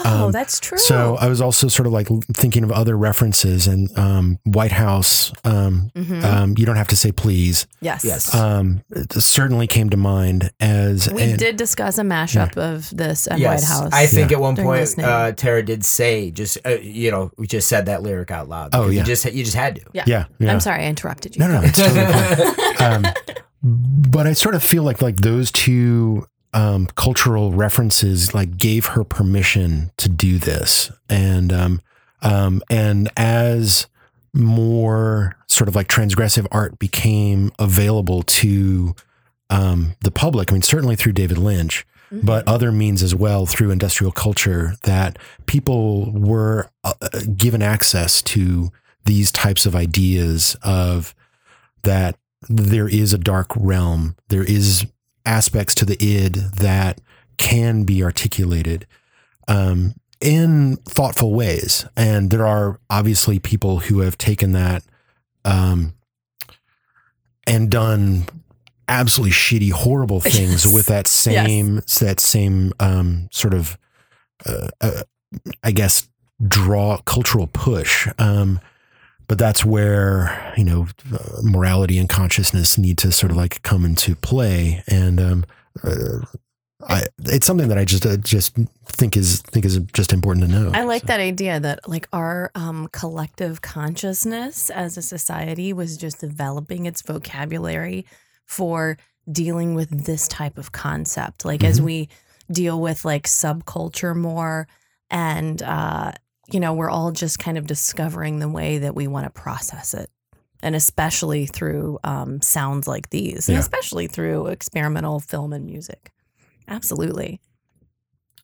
oh, um, that's true. so I was also sort of like thinking of other references and um, Whitehouse. Um, Mhm. um, you don't have to say please. yes. yes Um, it certainly came to mind as We and- did discuss a mashup of this at yes. Whitehouse. I think Yeah. at one point uh, Tara did say just uh, you know we just said that lyric out loud. Oh, yeah. you just you just had to. Yeah. Yeah, yeah. I'm sorry, I interrupted you. No, no, no. It's totally fine. um, but I sort of feel like like those two um, cultural references like gave her permission to do this, and um, um, and as more sort of like transgressive art became available to um, the public, I mean, certainly through David Lynch, Mhm. but other means as well through industrial culture that people were uh, given access to these types of ideas of that there is a dark realm there is aspects to the id that can be articulated um, in thoughtful ways and there are obviously people who have taken that um, and done absolutely shitty horrible things Yes. with that same that same um, sort of uh, uh, i guess draw cultural push um, but that's where you know uh, morality and consciousness need to sort of like come into play and um, uh, I, it's something that I just uh, just think is think is just important to know. I like So- that idea that like our um, collective consciousness as a society was just developing its vocabulary for dealing with this type of concept. Like as Mhm. we deal with like subculture more and uh, you know, we're all just kind of discovering the way that we want to process it. And especially through um, sounds like these, and especially through experimental film and music. Absolutely.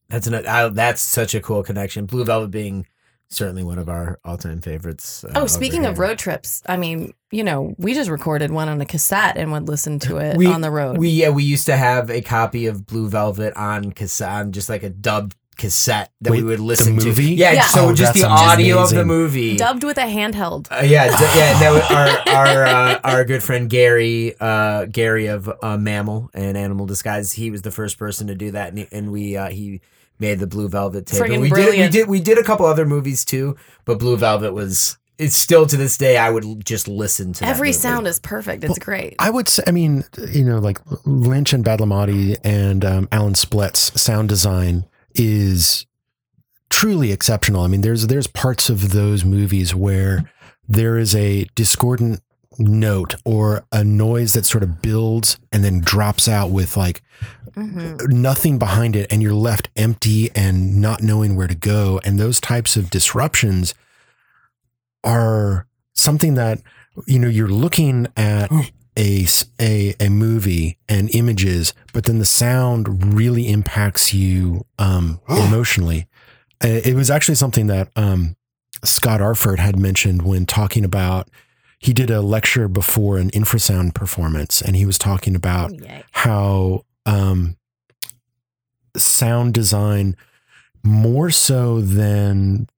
That's an uh, that's such a cool connection. Blue Velvet being certainly one of our all time favorites. uh, Oh, speaking of road trips, I mean, you know, we just recorded one on a cassette and would listen to it We- on the road. we yeah we used to have a copy of Blue Velvet on cassette, on just like a dubbed cassette that Wait, we would the listen to. movie? Yeah, Yeah. so Oh, just the that's audio of the movie. Dubbed with a handheld. Uh, yeah, d- yeah. That our our uh, our good friend Gary uh, Gary of uh, Mammal and Animal Disguise. He was the first person to do that, and, and we uh, he made the Blue Velvet tape. And Friggin' we did we did we did a couple other movies too, but Blue Velvet was. It's still to this day. I would just listen to that Every movie. sound is perfect. It's great. I would say, I mean, you know, like Lynch and Badalamenti and um, Alan Splet's sound design is truly exceptional. I mean, there's there's parts of those movies where there is a discordant note or a noise that sort of builds and then drops out with like hmm nothing behind it and you're left empty and not knowing where to go. And those types of disruptions are something that you know you're looking at A, a, a movie and images but then the sound really impacts you um emotionally. Uh, it was actually something that um Scott Arford had mentioned when talking about he did a lecture before an infrasound performance and he was talking about Yay. how um, sound design more so than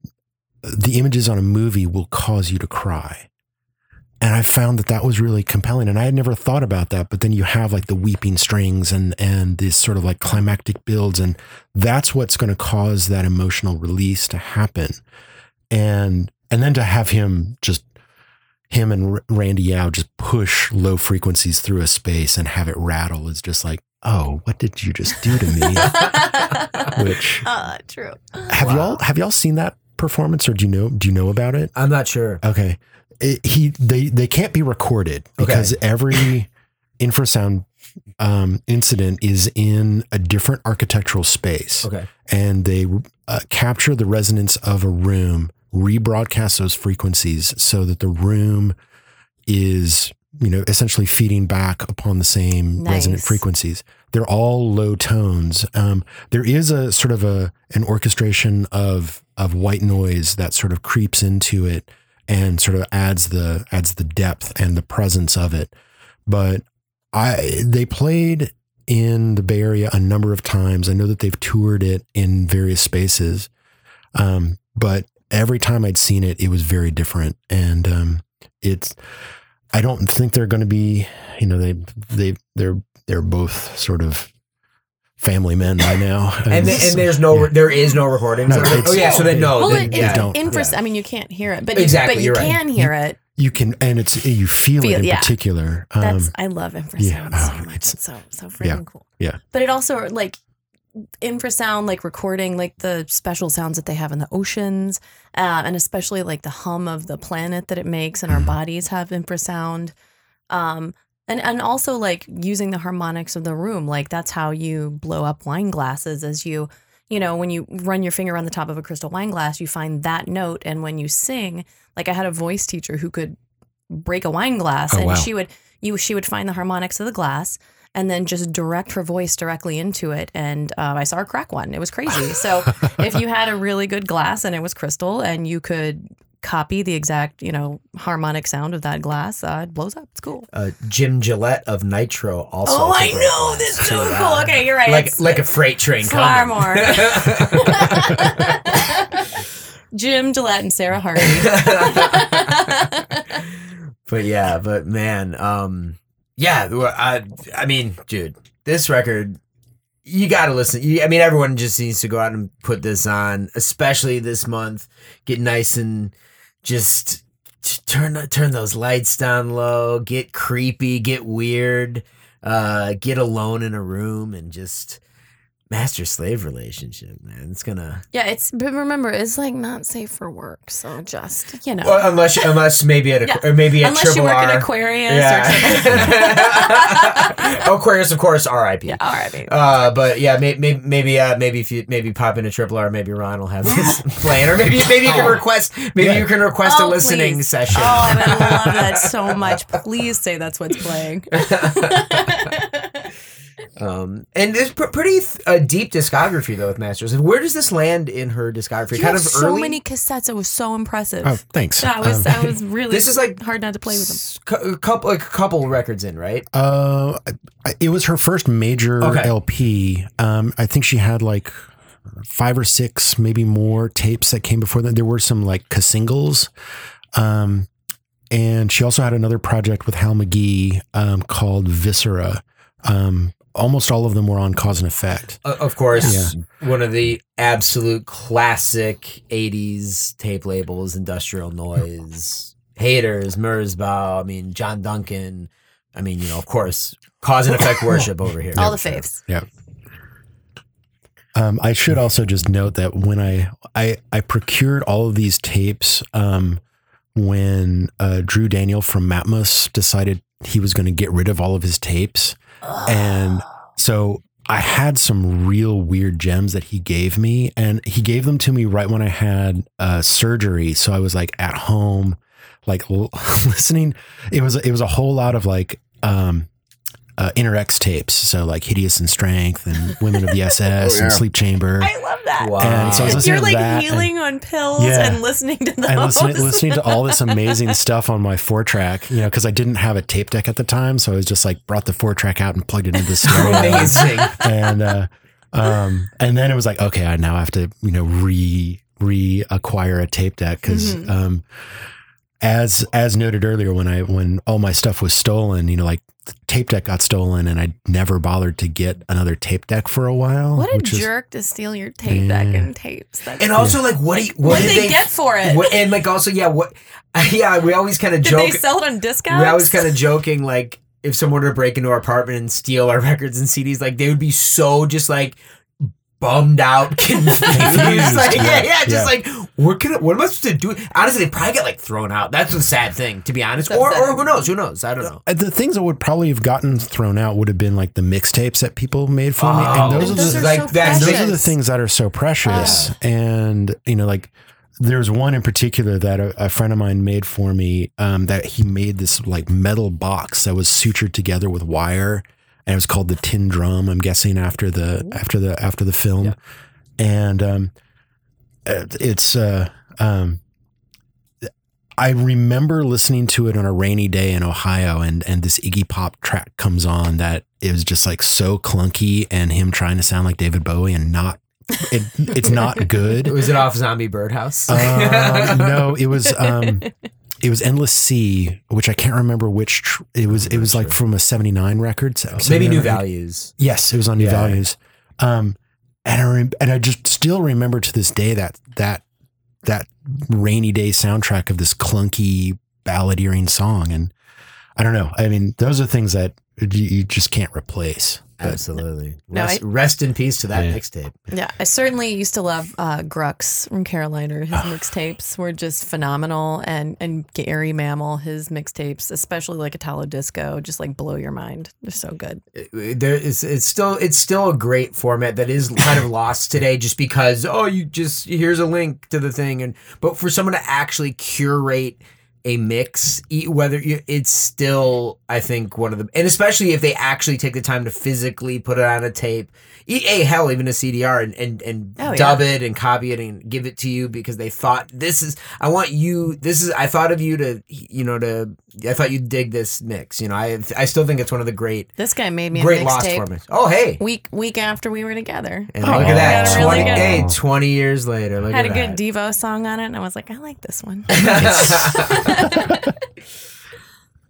the images on a movie will cause you to cry. And I found that that was really compelling. And I had never thought about that. But then you have like the weeping strings and and this sort of like climactic builds, and that's what's going to cause that emotional release to happen. And and then to have him just him and Randy Yau just push low frequencies through a space and have it rattle is just like, oh, what did you just do to me? Which uh, true. have y'all have y'all seen that performance or do you know do you know about it? I'm not sure. Okay, It- he they they can't be recorded because every infrasound um, incident is in a different architectural space Okay. and they uh, capture the resonance of a room, rebroadcast those frequencies so that the room is, you know, essentially feeding back upon the same resonant frequencies. They're all low tones. Um, there is a sort of a an orchestration of of white noise that sort of creeps into it and sort of adds the adds the depth and the presence of it. But I they played in the Bay Area a number of times. I know that they've toured it in various spaces, um, but every time I'd seen it, it was very different. And um, it's I don't think they're going to be, you know, they they they're they're both sort of family men by now. And, th- and there's no, yeah. there is no recordings. No, of it? it's- oh yeah, so then no, well, then, it, yeah. it's don't. infras- Yeah. I mean, you can't hear it, but Exactly, you, but you right. can hear it. you can, and it's you feel, Feel- it in yeah. particular. That's Um, I love infrasound yeah, so oh, much. it's- It's, so so freaking yeah, cool. yeah. But it also like infrasound, like recording, like the special sounds that they have in the oceans, uh, and especially like the hum of the planet that it makes, and our Mhm. bodies have infrasound. Um, and and also like using the harmonics of the room, like that's how you blow up wine glasses as you. You know, when you run your finger on the top of a crystal wine glass, you find that note. And when you sing, like I had a voice teacher who could break a wine glass Oh, and wow. she would you she would find the harmonics of the glass and then just direct her voice directly into it and uh, i saw her crack one. It was crazy. So if you had a really good glass and it was crystal and you could copy the exact you know harmonic sound of that glass uh, it blows up. It's cool. Uh, Jim Gillette of Nitro also. oh i know that's too, so cool. Okay you're right. Like It's- like a freight train Far coming. more. jim gillette and sarah hardy. But yeah, but man, um, yeah, I, I mean, dude, this record, you got to listen. You, I mean, everyone just needs to go out and put this on, especially this month. Get nice and just turn turn those lights down low. Get creepy. Get weird. Uh, get alone in a room and just master slave relationship, man. It's gonna. yeah it's but remember it's like not safe for work so just you know Well, unless unless maybe at a Yeah. or maybe at unless you work R. at aquarius or Yeah. Aquarius, of course, R.I.P. yeah all right baby. Uh, but yeah, may, may, maybe uh, maybe if you maybe pop into Triple R, maybe Ron will have this playing, or maybe maybe you can request maybe Yeah. you can request a Oh, listening please. session. Oh, I would love that so much. Please say that's what's playing. Um, and there's pr- pretty uh, deep discography though with Masters. And Where does this land in her discography? You kind have of so early. many cassettes. It was so impressive. oh, thanks. that was Um, that was really. This is like hard not to play with them. s- a couple like a couple records in, right? Uh, it was her first major Okay. LP. Um, I think she had like five or six, maybe more tapes that came before that. There were some like singles. Um, and she also had another project with Hal McGee um, called Viscera. Um, almost all of them were on Cause and Effect. Uh, of course, one of the absolute classic 80s tape labels, Industrial Noise, Haters, Merzbow, I mean, John Duncan. I mean, you know, of course, cause and effect worship over here. All the faves. Yeah. Um, I should also just note that when I I, I procured all of these tapes um, when uh, Drew Daniel from Matmos decided he was going to get rid of all of his tapes, and so I had some real weird gems that he gave me, and he gave them to me right when I had uh, surgery. So I was like at home, like l- listening. It was it was a whole lot of like. Um, uh, Inner X tapes, so like Hideous in Strength and Women of the SS Oh, yeah. and Sleep Chamber. I love that. Wow. And so I was listening You're to like that healing on pills Yeah. and listening to those. and listening, listening to all this amazing stuff on my four track, you know, because I didn't have a tape deck at the time, so I was just like brought the four track out and plugged it into the stereo, Amazing. and uh, um, and then it was like, okay, I now have to you know re reacquire a tape deck because Mhm. um, as as noted earlier, when I when all my stuff was stolen, you know, like the tape deck got stolen, and I never bothered to get another tape deck for a while. what a which is- jerk to steal your tape deck and tapes. That's And also, like, what do you, what, what did did they, get for it? What, and like, also, yeah, what? Yeah, we always kind of did joke. they sell it on discounts? We always kind of joking, like, if someone were to break into our apartment and steal our records and CDs, like, they would be so just like bummed out, confused. like, yeah, yeah, just Yeah. like, what can I, what am I supposed to do? Honestly, they probably get like thrown out. That's a sad thing, to be honest. That's Or, sad. or who knows? Who knows? I don't know. Uh, The things that would probably have gotten thrown out would have been like the mixtapes that people made for me, Oh, and those, those are are the, like so that's and precious. those are the things that are so precious. And you know, like there's one in particular that a, a friend of mine made for me. Um, that he made this like metal box that was sutured together with wire, and it was called the Tin Drum. I'm guessing after the after the after the film, Yeah. and um, uh, it's uh um. I remember listening to it on a rainy day in Ohio, and and this Iggy Pop track comes on that it was just like so clunky, and him trying to sound like David Bowie and not it, it's not good. Was it off Zombie Birdhouse? Uh, no, it was um, it was Endless Sea, which I can't remember which. Tr- it was it was like from a '79 record. so- Maybe 79 New record. Values. Yes, it was on New Yeah. Values. Um, and I rem- and I just still remember to this day that that that rainy day soundtrack of this clunky balladeering song, and I don't know. I mean, those are things that you, you just can't replace. But Absolutely. No, rest, I- rest in peace to that Yeah. mixtape. Yeah, I certainly used to love uh, Grux from Caroliner. His mixtapes were just phenomenal, and and Gary Mammal, his mixtapes, especially like Italo Disco, just like blow your mind. They're so good. there is it's still it's still a great format that is kind of lost today just because oh you just here's a link to the thing and but for someone to actually curate a mix whether you, it's still i think one of the and especially if they actually take the time to physically put it on a tape a hell even a cdr and and, and Oh, dub it and copy it and give it to you because they thought this is i want you this is i thought of you to you know to i thought you'd dig this mix you know i i still think it's one of the great This guy made me a Great lost for me Oh, hey. week week after we were together. And Oh, look at that. got a really 20, good- hey, 20 years later. Look Had a at good. Devo song on it, and I was like, I like this one.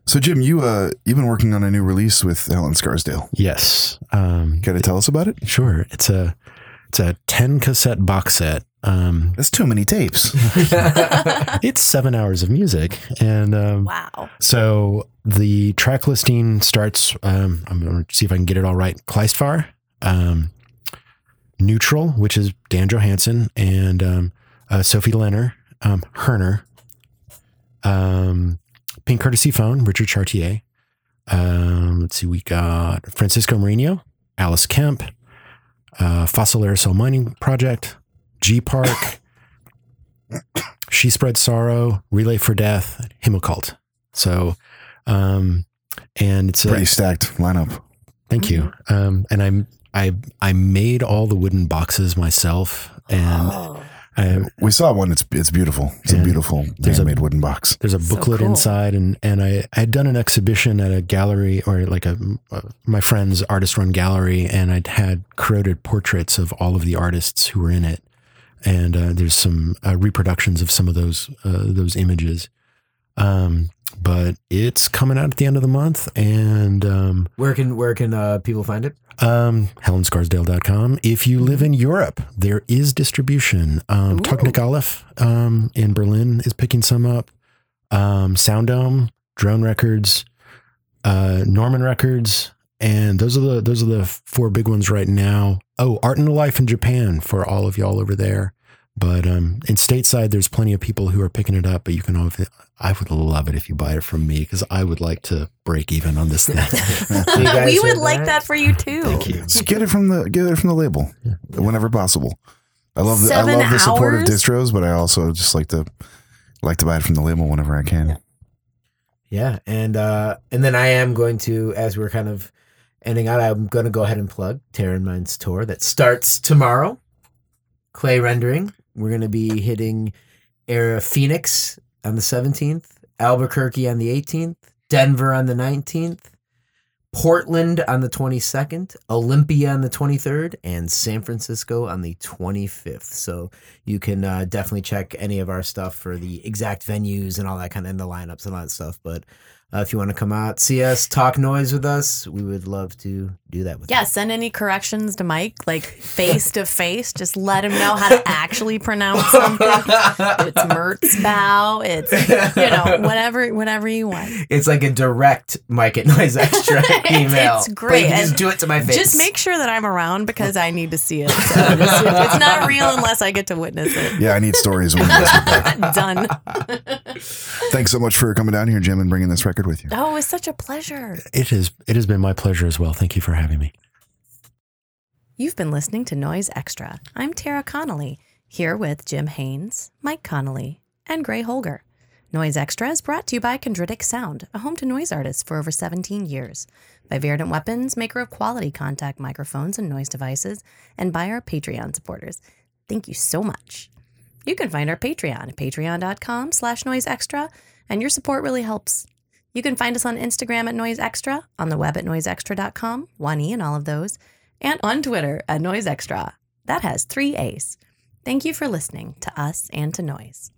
So Jim, you uh you've been working on a new release with Helen Scarsdale. yes, um, Got to tell us about it? sure. It's a it's a ten cassette box set. Um, That's too many tapes. it's seven hours of music, and um, wow. So the track listing starts. Um, I'm going to see if I can get it all right. Kleistwahr, um, Neutral, which is Dan Johansson and um, uh, Sophie Lenner, um, Herner, um, Pink Courtesy Phone, Richard Chartier. Um, let's see, we got Francisco Meirino, Alice Kemp, uh, Fossil Aerosol Mining Project, G Park, She Spread Sorrow, Relay for Death, Himocult. So, um, and it's a, Pretty stacked lineup. thank you. Um, and I'm I I made all the wooden boxes myself, and Oh. I, We saw one. It's it's beautiful. It's a beautiful there's a- wooden box. there's a So booklet cool. inside, and and I I had done an exhibition at a gallery or like a uh, my friend's artist run gallery, and I'd had corroded portraits of all of the artists who were in it, and uh, there's some uh, reproductions of some of those uh, those images. Um, but it's coming out at the end of the month, and um, Where can where can uh, people find it? Um, HelenScarsdale.com. If you live in Europe, there is distribution. Um. Tochnit Aleph um, in Berlin is picking some up. Um, Drone Records, uh, Norman Records, and those are the those are the four big ones right now. Oh, Art and Life in Japan for all of y'all over there. But um, in stateside, there's plenty of people who are picking it up. But you can, always- I would love it if you buy it from me because I would like to break even on this thing. We would heard like that? that for you too. Thank you. Just get it from the get it from the label whenever possible. I love the I Seven love the support of distros, but I also just like to like to buy it from the label whenever I can. Yeah, and uh, and then I am going to, as we're kind of ending out, I'm going to go ahead and plug Terran Minds tour that starts tomorrow. Clay rendering. We're going to be hitting Era Phoenix on the 17th, Albuquerque on the 18th, Denver on the 19th, Portland on the 22nd, Olympia on the 23rd, and San Francisco on the 25th. So you can uh, definitely check any of our stuff for the exact venues and all that kind of and the lineups and all that stuff. But uh, if you want to come out, see us, talk noise with us, we would love to do that with Yeah, send any corrections to Mike, like face to face. Just let him know how to actually pronounce something. It's Mertz bow. It's you know whatever whatever you want. It's like a direct Mike at Noise Extra email. It's But great. you can just And do it to my face. Just make sure that I'm around because I need to see it. So just- it's not real unless I get to witness it. Yeah, I need stories when you guys get back. Done. Thanks so much for coming down here, Jim, and bringing this record with you. Oh, it's such a pleasure. It is. It has been my pleasure as well. Thank you for having me. You've been listening to Noise Extra. I'm Tara Connelly, here with Jim Haynes, Mike Connelly, and Gray Holger. Noise Extra is brought to you by Chondritic Sound, a home to noise artists for over 17 years, by Verdant Weapons, maker of quality contact microphones and noise devices, and by our Patreon supporters. Thank you so much. You can find our Patreon at patreon.com slash noise extra, and your support really helps. You can find us on Instagram at Noise Extra, on the web at noiseextra.com, one E in all of those, and on Twitter at Noise Extra. That has three A's. Thank you for listening to us and to Noise.